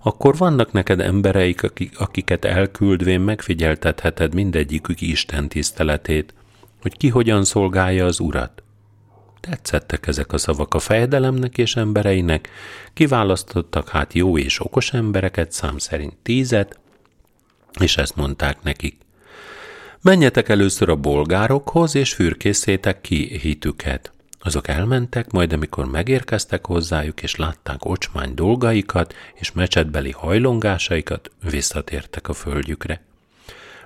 akkor vannak neked embereik, akik, akiket elküldvén megfigyeltetheted mindegyikük Isten tiszteletét, hogy ki hogyan szolgálja az Urat. Tetszettek ezek a szavak a fejedelemnek és embereinek, kiválasztottak hát jó és okos embereket, szám szerint tízet, és ezt mondták nekik. Menjetek először a bolgárokhoz, és fürkészétek ki hitüket. Azok elmentek, majd amikor megérkeztek hozzájuk, és látták ocsmány dolgaikat, és mecsetbeli hajlongásaikat, visszatértek a földjükre.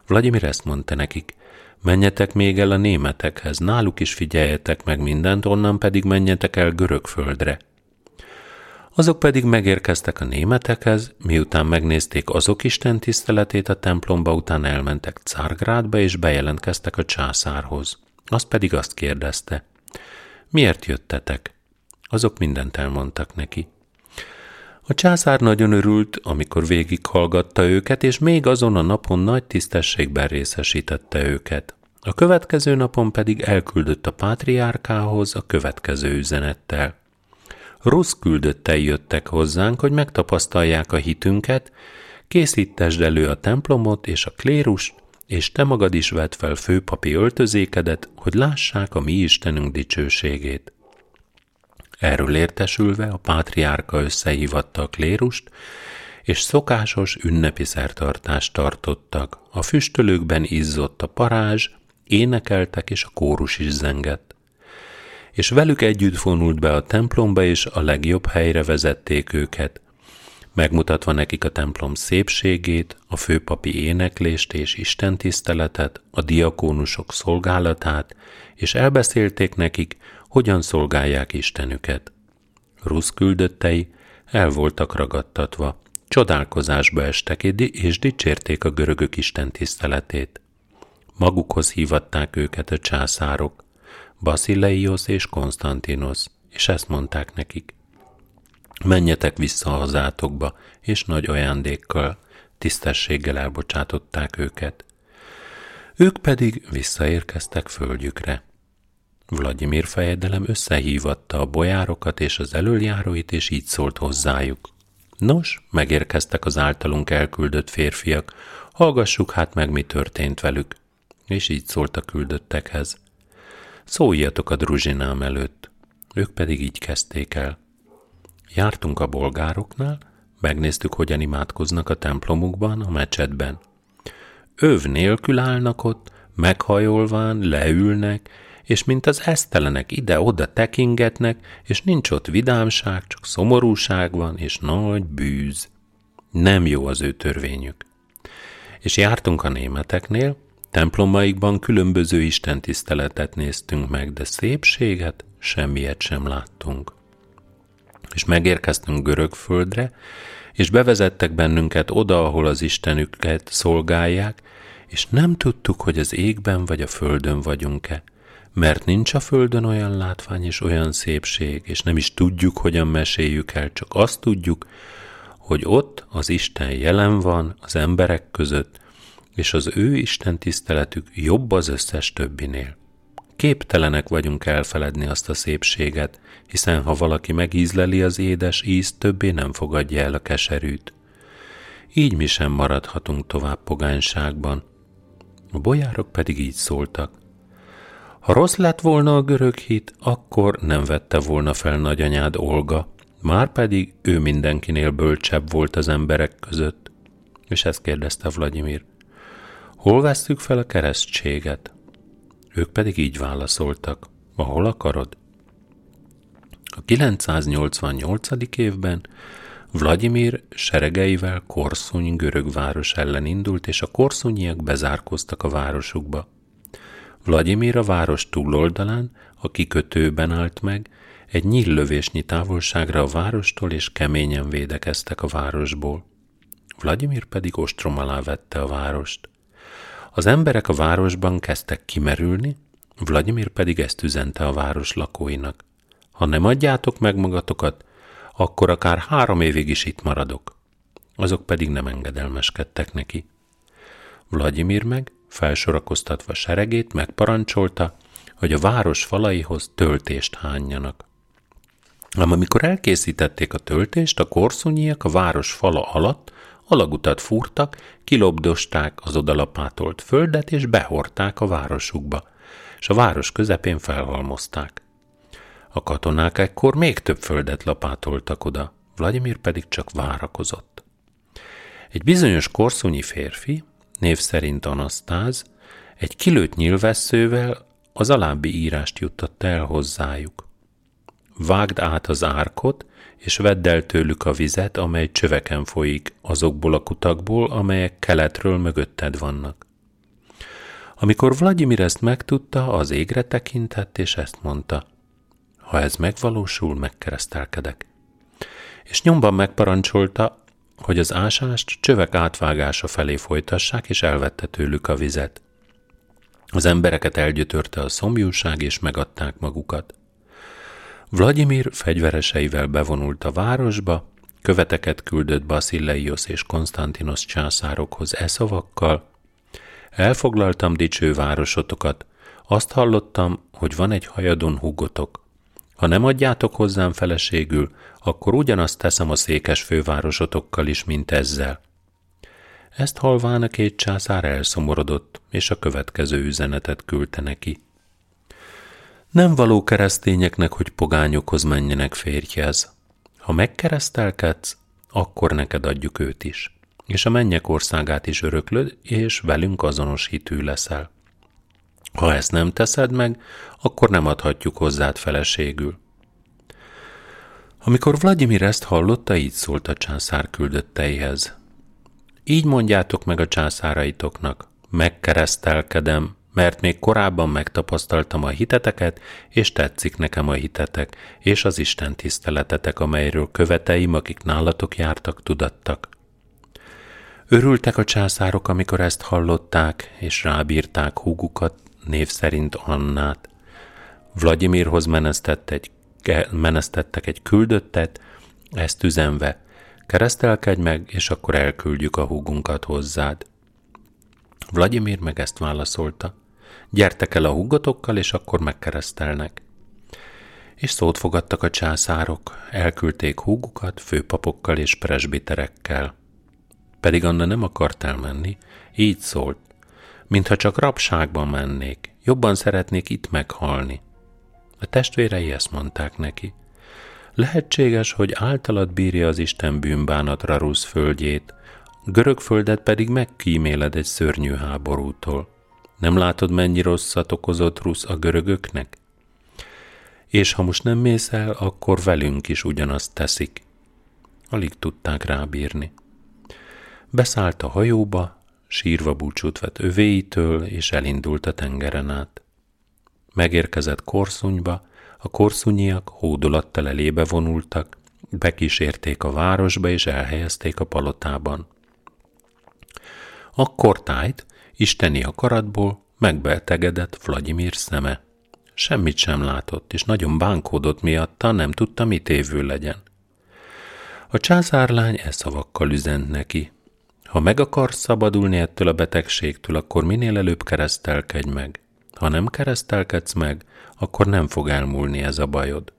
Vladimir ezt mondta nekik, menjetek még el a németekhez, náluk is figyeljetek meg mindent, onnan pedig menjetek el görög földre. Azok pedig megérkeztek a németekhez, miután megnézték azok Isten tiszteletét a templomba, után elmentek Cárgrádba és bejelentkeztek a császárhoz. Az pedig azt kérdezte, miért jöttetek? Azok mindent elmondtak neki. A császár nagyon örült, amikor végighallgatta őket, és még azon a napon nagy tisztességben részesítette őket. A következő napon pedig elküldött a pátriárkához a következő üzenettel. Rossz küldöttei jöttek hozzánk, hogy megtapasztalják a hitünket, készítesd elő a templomot és a klérust, és te magad is vedd fel főpapi öltözékedet, hogy lássák a mi Istenünk dicsőségét. Erről értesülve a pátriárka összehívatta a klérust, és szokásos ünnepi szertartást tartottak. A füstölőkben izzott a parázs, énekeltek, és a kórus is zengett. És velük együtt vonult be a templomba, és a legjobb helyre vezették őket, megmutatva nekik a templom szépségét, a főpapi éneklést és istentiszteletet, a diakónusok szolgálatát, és elbeszélték nekik, hogyan szolgálják Istenüket. Rusz küldöttei el voltak ragadtatva, csodálkozásba estek és dicsérték a görögök Isten tiszteletét. Magukhoz hívatták őket a császárok, Basileios és Konstantinos, és ezt mondták nekik. Menjetek vissza hazátokba, és nagy ajándékkal, tisztességgel elbocsátották őket. Ők pedig visszaérkeztek földjükre. Vladimir fejedelem összehívatta a bojárokat és az elöljáróit, és így szólt hozzájuk. Nos, megérkeztek az általunk elküldött férfiak, hallgassuk hát meg, mi történt velük. És így szólt a küldöttekhez. Szóljatok a druzsinám előtt. Ők pedig így kezdték el. Jártunk a bolgároknál, megnéztük, hogyan imádkoznak a templomukban, a mecsetben. Öv nélkül állnak ott, meghajolván, leülnek, és mint az esztelenek ide-oda tekingetnek, és nincs ott vidámság, csak szomorúság van, és nagy bűz. Nem jó az ő törvényük. És jártunk a németeknél, templomaikban különböző istentiszteletet néztünk meg, de szépséget semmiet sem láttunk. És megérkeztünk görög földre, és bevezettek bennünket oda, ahol az Istenüket szolgálják, és nem tudtuk, hogy az égben vagy a földön vagyunk-e, mert nincs a földön olyan látvány és olyan szépség, és nem is tudjuk, hogyan meséljük el, csak azt tudjuk, hogy ott az Isten jelen van az emberek között, és az ő Isten tiszteletük jobb az összes többinél. Képtelenek vagyunk elfeledni azt a szépséget, hiszen ha valaki megízleli az édes ízt, többé nem fogadja el a keserűt. Így mi sem maradhatunk tovább pogányságban. A bolyárok pedig így szóltak. Ha rossz lett volna a görög hit, akkor nem vette volna fel nagyanyád Olga, már pedig ő mindenkinél bölcsebb volt az emberek között. És ezt kérdezte Vladimir. Hol vesztük fel a keresztséget? Ők pedig így válaszoltak. Ahol akarod? A 988. évben Vladimir seregeivel Korszony görög város ellen indult, és a korszonyiak bezárkoztak a városukba. Vladimir a város túloldalán, a kikötőben állt meg, egy nyíllövésnyi távolságra a várostól, és keményen védekeztek a városból. Vladimir pedig ostrom alá vette a várost. Az emberek a városban kezdtek kimerülni, Vladimir pedig ezt üzente a város lakóinak. Ha nem adjátok meg magatokat, akkor akár három évig is itt maradok. Azok pedig nem engedelmeskedtek neki. Vladimir meg, felsorakoztatva seregét, megparancsolta, hogy a város falaihoz töltést hányjanak. Ám amikor elkészítették a töltést, a korszunyiak a város fala alatt alagutat fúrtak, kilobdosták az odalapátolt földet, és behorták a városukba, és a város közepén felhalmozták. A katonák ekkor még több földet lapátoltak oda, Vladimir pedig csak várakozott. Egy bizonyos korszonyi férfi, név szerint Anasztáz, egy kilőtt nyilvesszővel az alábbi írást juttatta el hozzájuk. Vágd át az árkot, és vedd el tőlük a vizet, amely csöveken folyik, azokból a kutakból, amelyek keletről mögötted vannak. Amikor Vladimir ezt megtudta, az égre tekintett, és ezt mondta. Ha ez megvalósul, megkeresztelkedek. És nyomban megparancsolta, hogy az ásást csövek átvágása felé folytassák, és elvette tőlük a vizet. Az embereket elgyötörte a szomjúság, és megadták magukat. Vladimir fegyvereseivel bevonult a városba, követeket küldött Basileios és Konstantinos császárokhoz e szavakkal, Elfoglaltam dicső városotokat, azt hallottam, hogy van egy hajadon húgotok. Ha nem adjátok hozzám feleségül, akkor ugyanazt teszem a székes fővárosotokkal is, mint ezzel. Ezt halván a két császár elszomorodott, és a következő üzenetet küldte neki. Nem való keresztényeknek, hogy pogányokhoz menjenek férjhez. Ha megkeresztelkedsz, akkor neked adjuk őt is és a mennyek országát is öröklöd, és velünk azonos hitű leszel. Ha ezt nem teszed meg, akkor nem adhatjuk hozzád feleségül. Amikor Vladimir ezt hallotta, így szólt a császár küldötteihez. Így mondjátok meg a császáraitoknak, megkeresztelkedem, mert még korábban megtapasztaltam a hiteteket, és tetszik nekem a hitetek, és az Isten tiszteletetek, amelyről követeim, akik nálatok jártak, tudattak. Örültek a császárok, amikor ezt hallották, és rábírták húgukat, név szerint Annát. Vladimirhoz menesztett egy, menesztettek egy küldöttet, ezt üzenve, keresztelkedj meg, és akkor elküldjük a húgunkat hozzád. Vladimir meg ezt válaszolta. Gyertek el a húgotokkal, és akkor megkeresztelnek. És szót fogadtak a császárok, elküldték húgukat főpapokkal és presbiterekkel. Pedig Anna nem akart elmenni, így szólt, mintha csak rabságban mennék, jobban szeretnék itt meghalni. A testvérei ezt mondták neki. Lehetséges, hogy általad bírja az Isten bűnbánatra Rusz földjét, görög földet pedig megkíméled egy szörnyű háborútól. Nem látod, mennyi rosszat okozott Rusz a görögöknek? És ha most nem mész el, akkor velünk is ugyanazt teszik. Alig tudták rábírni. Beszállt a hajóba, sírva búcsút vett övéitől, és elindult a tengeren át. Megérkezett Korszonyba, a korszunyiak hódolattal elébe vonultak, bekísérték a városba, és elhelyezték a palotában. Akkor tájt, isteni akaratból megbeltegedett Vladimir szeme. Semmit sem látott, és nagyon bánkódott miatta, nem tudta, mit évő legyen. A császárlány e szavakkal üzent neki. Ha meg akarsz szabadulni ettől a betegségtől, akkor minél előbb keresztelkedj meg. Ha nem keresztelkedsz meg, akkor nem fog elmúlni ez a bajod.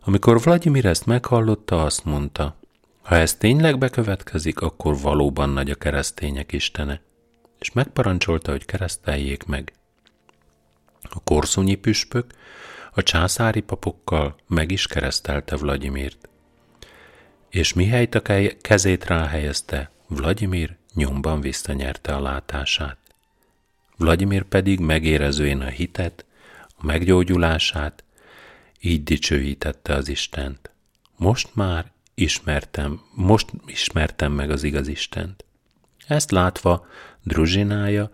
Amikor Vladimir ezt meghallotta, azt mondta, ha ez tényleg bekövetkezik, akkor valóban nagy a keresztények istene, és megparancsolta, hogy kereszteljék meg. A korszonyi püspök a császári papokkal meg is keresztelte Vladimirt és mihelyt a kezét ráhelyezte, Vladimir nyomban visszanyerte a látását. Vladimir pedig megérezően a hitet, a meggyógyulását, így dicsőítette az Istent. Most már ismertem, most ismertem meg az igaz Istent. Ezt látva Druzsinája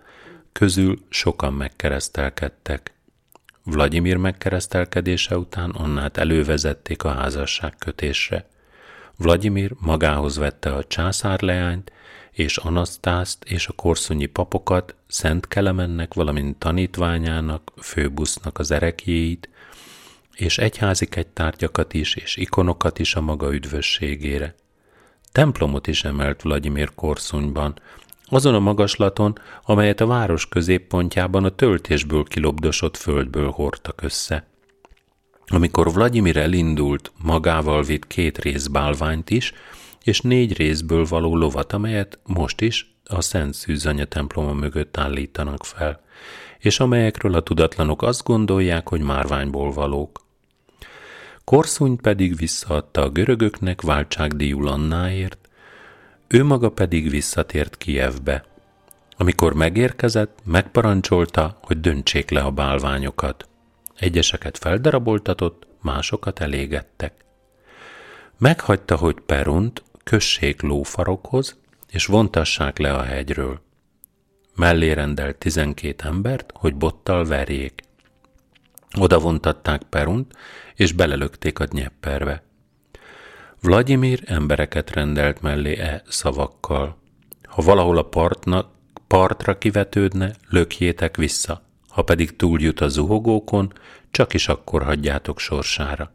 közül sokan megkeresztelkedtek. Vladimir megkeresztelkedése után Annát elővezették a házasság kötésre – Vladimir magához vette a császárleányt, és Anasztászt és a korszonyi papokat, Szent Kelemennek, valamint tanítványának, főbusznak az erekjéit, és egyházi kegytárgyakat is, és ikonokat is a maga üdvösségére. Templomot is emelt Vladimir korszonyban, azon a magaslaton, amelyet a város középpontjában a töltésből kilobdosott földből hordtak össze. Amikor Vladimir elindult, magával vitt két részbálványt is, és négy részből való lovat, amelyet most is a Szent Szűzanya temploma mögött állítanak fel, és amelyekről a tudatlanok azt gondolják, hogy márványból valók. Korszuny pedig visszaadta a görögöknek váltságdíjul Annáért, ő maga pedig visszatért Kijevbe. Amikor megérkezett, megparancsolta, hogy döntsék le a bálványokat. Egyeseket feldaraboltatott, másokat elégettek. Meghagyta, hogy Perunt kössék lófarokhoz, és vontassák le a hegyről. Mellé rendelt tizenkét embert, hogy bottal verjék. Oda vontatták Perunt, és belelökték a Dnyepperbe. Vladimir embereket rendelt mellé e szavakkal. Ha valahol a partnak, partra kivetődne, lökjétek vissza, ha pedig túljut a zuhogókon, csak is akkor hagyjátok sorsára.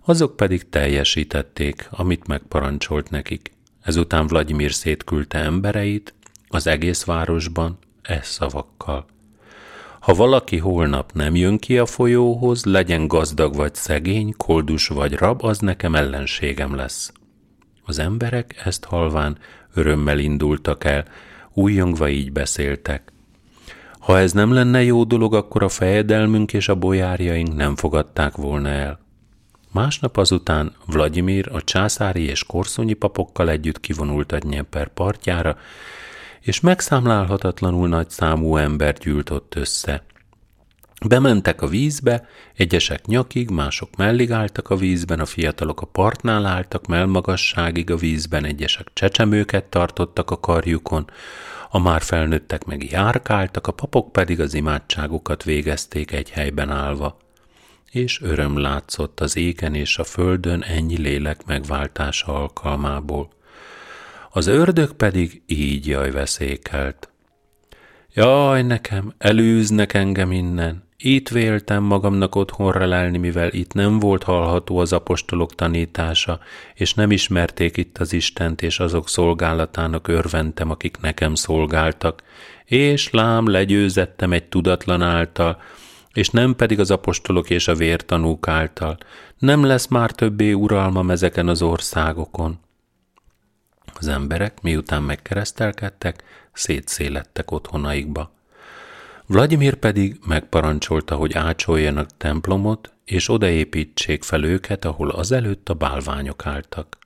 Azok pedig teljesítették, amit megparancsolt nekik. Ezután Vladimir szétküldte embereit az egész városban e szavakkal. Ha valaki holnap nem jön ki a folyóhoz, legyen gazdag vagy szegény, koldus vagy rab, az nekem ellenségem lesz. Az emberek ezt halván örömmel indultak el, újjongva így beszéltek. Ha ez nem lenne jó dolog, akkor a fejedelmünk és a bolyárjaink nem fogadták volna el. Másnap azután Vladimir a császári és korszonyi papokkal együtt kivonult a Dnyeper partjára, és megszámlálhatatlanul nagy számú ember gyűlt ott össze. Bementek a vízbe, egyesek nyakig, mások mellig álltak a vízben, a fiatalok a partnál álltak melmagasságig a vízben, egyesek csecsemőket tartottak a karjukon, a már felnőttek meg járkáltak, a papok pedig az imádságokat végezték egy helyben állva. És öröm látszott az éken és a földön ennyi lélek megváltása alkalmából. Az ördög pedig így jaj veszékelt. Jaj, nekem, elűznek engem innen. Itt véltem magamnak otthonra lelni, mivel itt nem volt hallható az apostolok tanítása, és nem ismerték itt az Istent, és azok szolgálatának örventem, akik nekem szolgáltak. És lám, legyőzettem egy tudatlan által, és nem pedig az apostolok és a vértanúk által. Nem lesz már többé uralmam ezeken az országokon. Az emberek, miután megkeresztelkedtek, szétszélettek otthonaikba. Vladimir pedig megparancsolta, hogy ácsoljanak templomot, és odaépítsék fel őket, ahol azelőtt a bálványok álltak.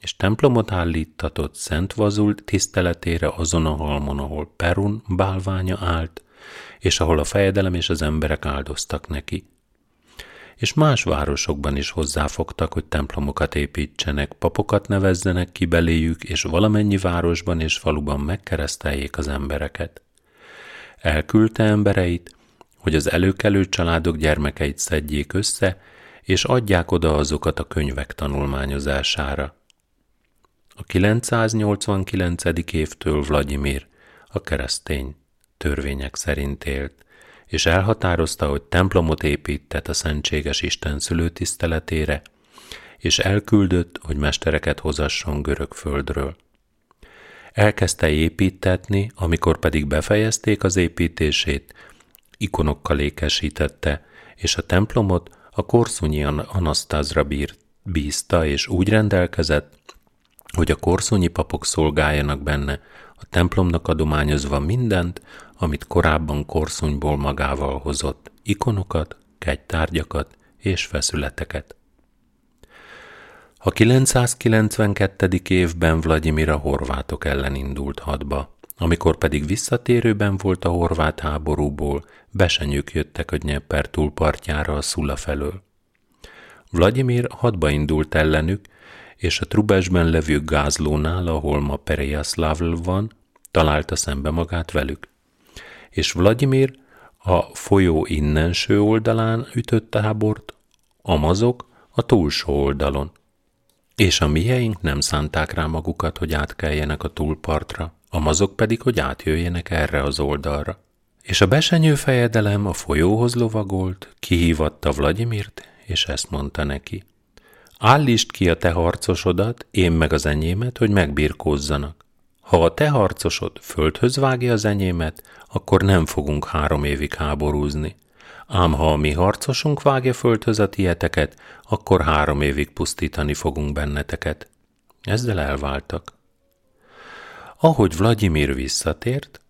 És templomot állítatott Szent Vazul tiszteletére azon a halmon, ahol Perun bálványa állt, és ahol a fejedelem és az emberek áldoztak neki és más városokban is hozzáfogtak, hogy templomokat építsenek, papokat nevezzenek ki beléjük, és valamennyi városban és faluban megkereszteljék az embereket. Elküldte embereit, hogy az előkelő családok gyermekeit szedjék össze, és adják oda azokat a könyvek tanulmányozására. A 989. évtől Vladimir, a keresztény, törvények szerint élt, és elhatározta, hogy templomot épített a szentséges Isten szülőtiszteletére, és elküldött, hogy mestereket hozasson görög földről. Elkezdte építetni, amikor pedig befejezték az építését, ikonokkal ékesítette, és a templomot a korszunyi Anasztázra bízta, és úgy rendelkezett, hogy a korszonyi papok szolgáljanak benne, a templomnak adományozva mindent, amit korábban korszonyból magával hozott, ikonokat, kegytárgyakat és feszületeket. A 992. évben Vladimir a horvátok ellen indult hadba, amikor pedig visszatérőben volt a horvát háborúból, besenyők jöttek a Dnyeper túlpartjára a Szula felől. Vladimir hadba indult ellenük, és a Trubesben levő gázlónál, ahol ma Perejaszlavl van, találta szembe magát velük. És Vladimir a folyó innenső oldalán ütött tábort, a mazok a túlsó oldalon. és a mieink nem szánták rá magukat, hogy átkeljenek a túlpartra, a mazok pedig, hogy átjöjjenek erre az oldalra. És a besenyő fejedelem a folyóhoz lovagolt, kihívatta Vladimirt, és ezt mondta neki. Állítsd ki a te harcosodat, én meg az enyémet, hogy megbirkózzanak. Ha a te harcosod földhöz vágja az enyémet, akkor nem fogunk három évig háborúzni. Ám ha a mi harcosunk vágja földhöz a tieteket, akkor három évig pusztítani fogunk benneteket. Ezzel elváltak. Ahogy Vladimir visszatért,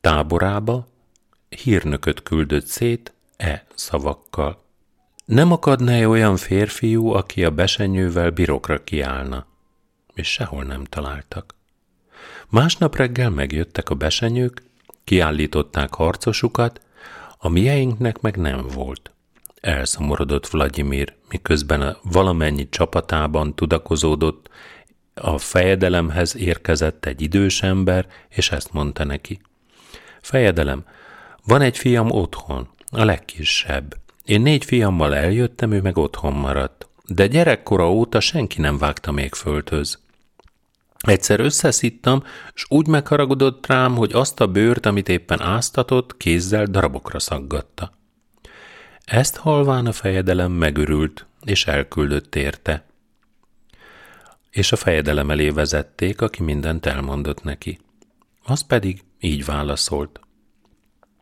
táborába hírnököt küldött szét e szavakkal. Nem akadna olyan férfiú, aki a besenyővel birokra kiállna? És sehol nem találtak. Másnap reggel megjöttek a besenyők, kiállították harcosukat, a mieinknek meg nem volt. Elszomorodott Vladimir, miközben a valamennyi csapatában tudakozódott, a fejedelemhez érkezett egy idős ember, és ezt mondta neki. Fejedelem, van egy fiam otthon, a legkisebb. Én négy fiammal eljöttem, ő meg otthon maradt. De gyerekkora óta senki nem vágta még földhöz. Egyszer összeszittam, és úgy megharagudott rám, hogy azt a bőrt, amit éppen áztatott, kézzel darabokra szaggatta. Ezt halván a fejedelem megörült, és elküldött érte. És a fejedelem elé vezették, aki mindent elmondott neki. Az pedig így válaszolt.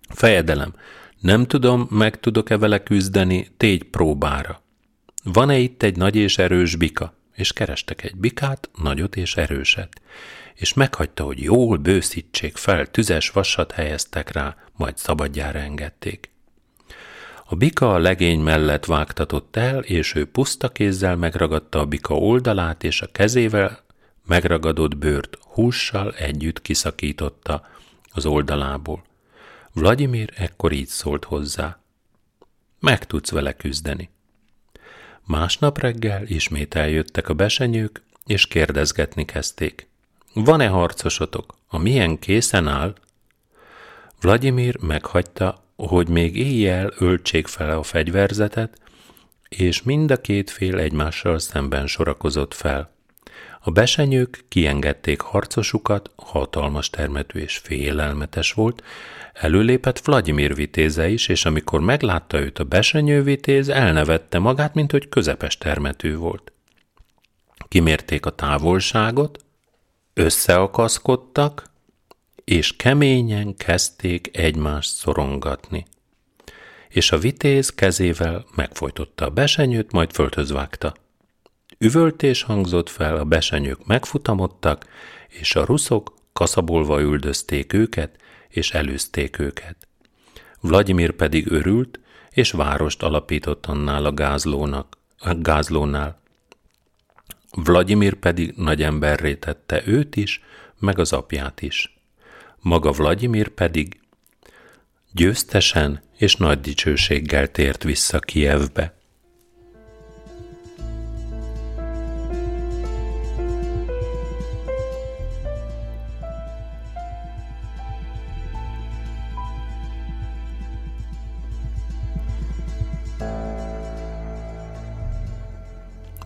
Fejedelem, nem tudom, meg tudok-e vele küzdeni, tégy próbára. Van-e itt egy nagy és erős bika? És kerestek egy bikát, nagyot és erőset, és meghagyta, hogy jól bőszítsék fel, tüzes vasat helyeztek rá, majd szabadjára engedték. A bika a legény mellett vágtatott el, és ő puszta kézzel megragadta a bika oldalát, és a kezével megragadott bőrt hússal együtt kiszakította az oldalából. Vladimir ekkor így szólt hozzá. Meg tudsz vele küzdeni. Másnap reggel ismét eljöttek a besenyők, és kérdezgetni kezdték. Van-e harcosotok? A milyen készen áll? Vladimir meghagyta, hogy még éjjel öltsék fel a fegyverzetet, és mind a két fél egymással szemben sorakozott fel. A besenyők kiengedték harcosukat, hatalmas termetű és félelmetes volt, Előlépett Vladimir vitéze is, és amikor meglátta őt a besenyő vitéz, elnevette magát, mint hogy közepes termetű volt. Kimérték a távolságot, összeakaszkodtak, és keményen kezdték egymást szorongatni. És a vitéz kezével megfojtotta a besenyőt, majd földhöz vágta. Üvöltés hangzott fel, a besenyők megfutamodtak, és a ruszok kaszabolva üldözték őket, és előzték őket. Vladimir pedig örült, és várost alapított annál a gázlónak, a gázlónál. Vladimir pedig nagy emberré tette őt is, meg az apját is. Maga Vladimir pedig győztesen és nagy dicsőséggel tért vissza Kievbe.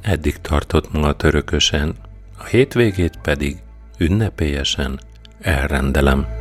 Eddig tartott ma törökösen, a hétvégét pedig ünnepélyesen elrendelem.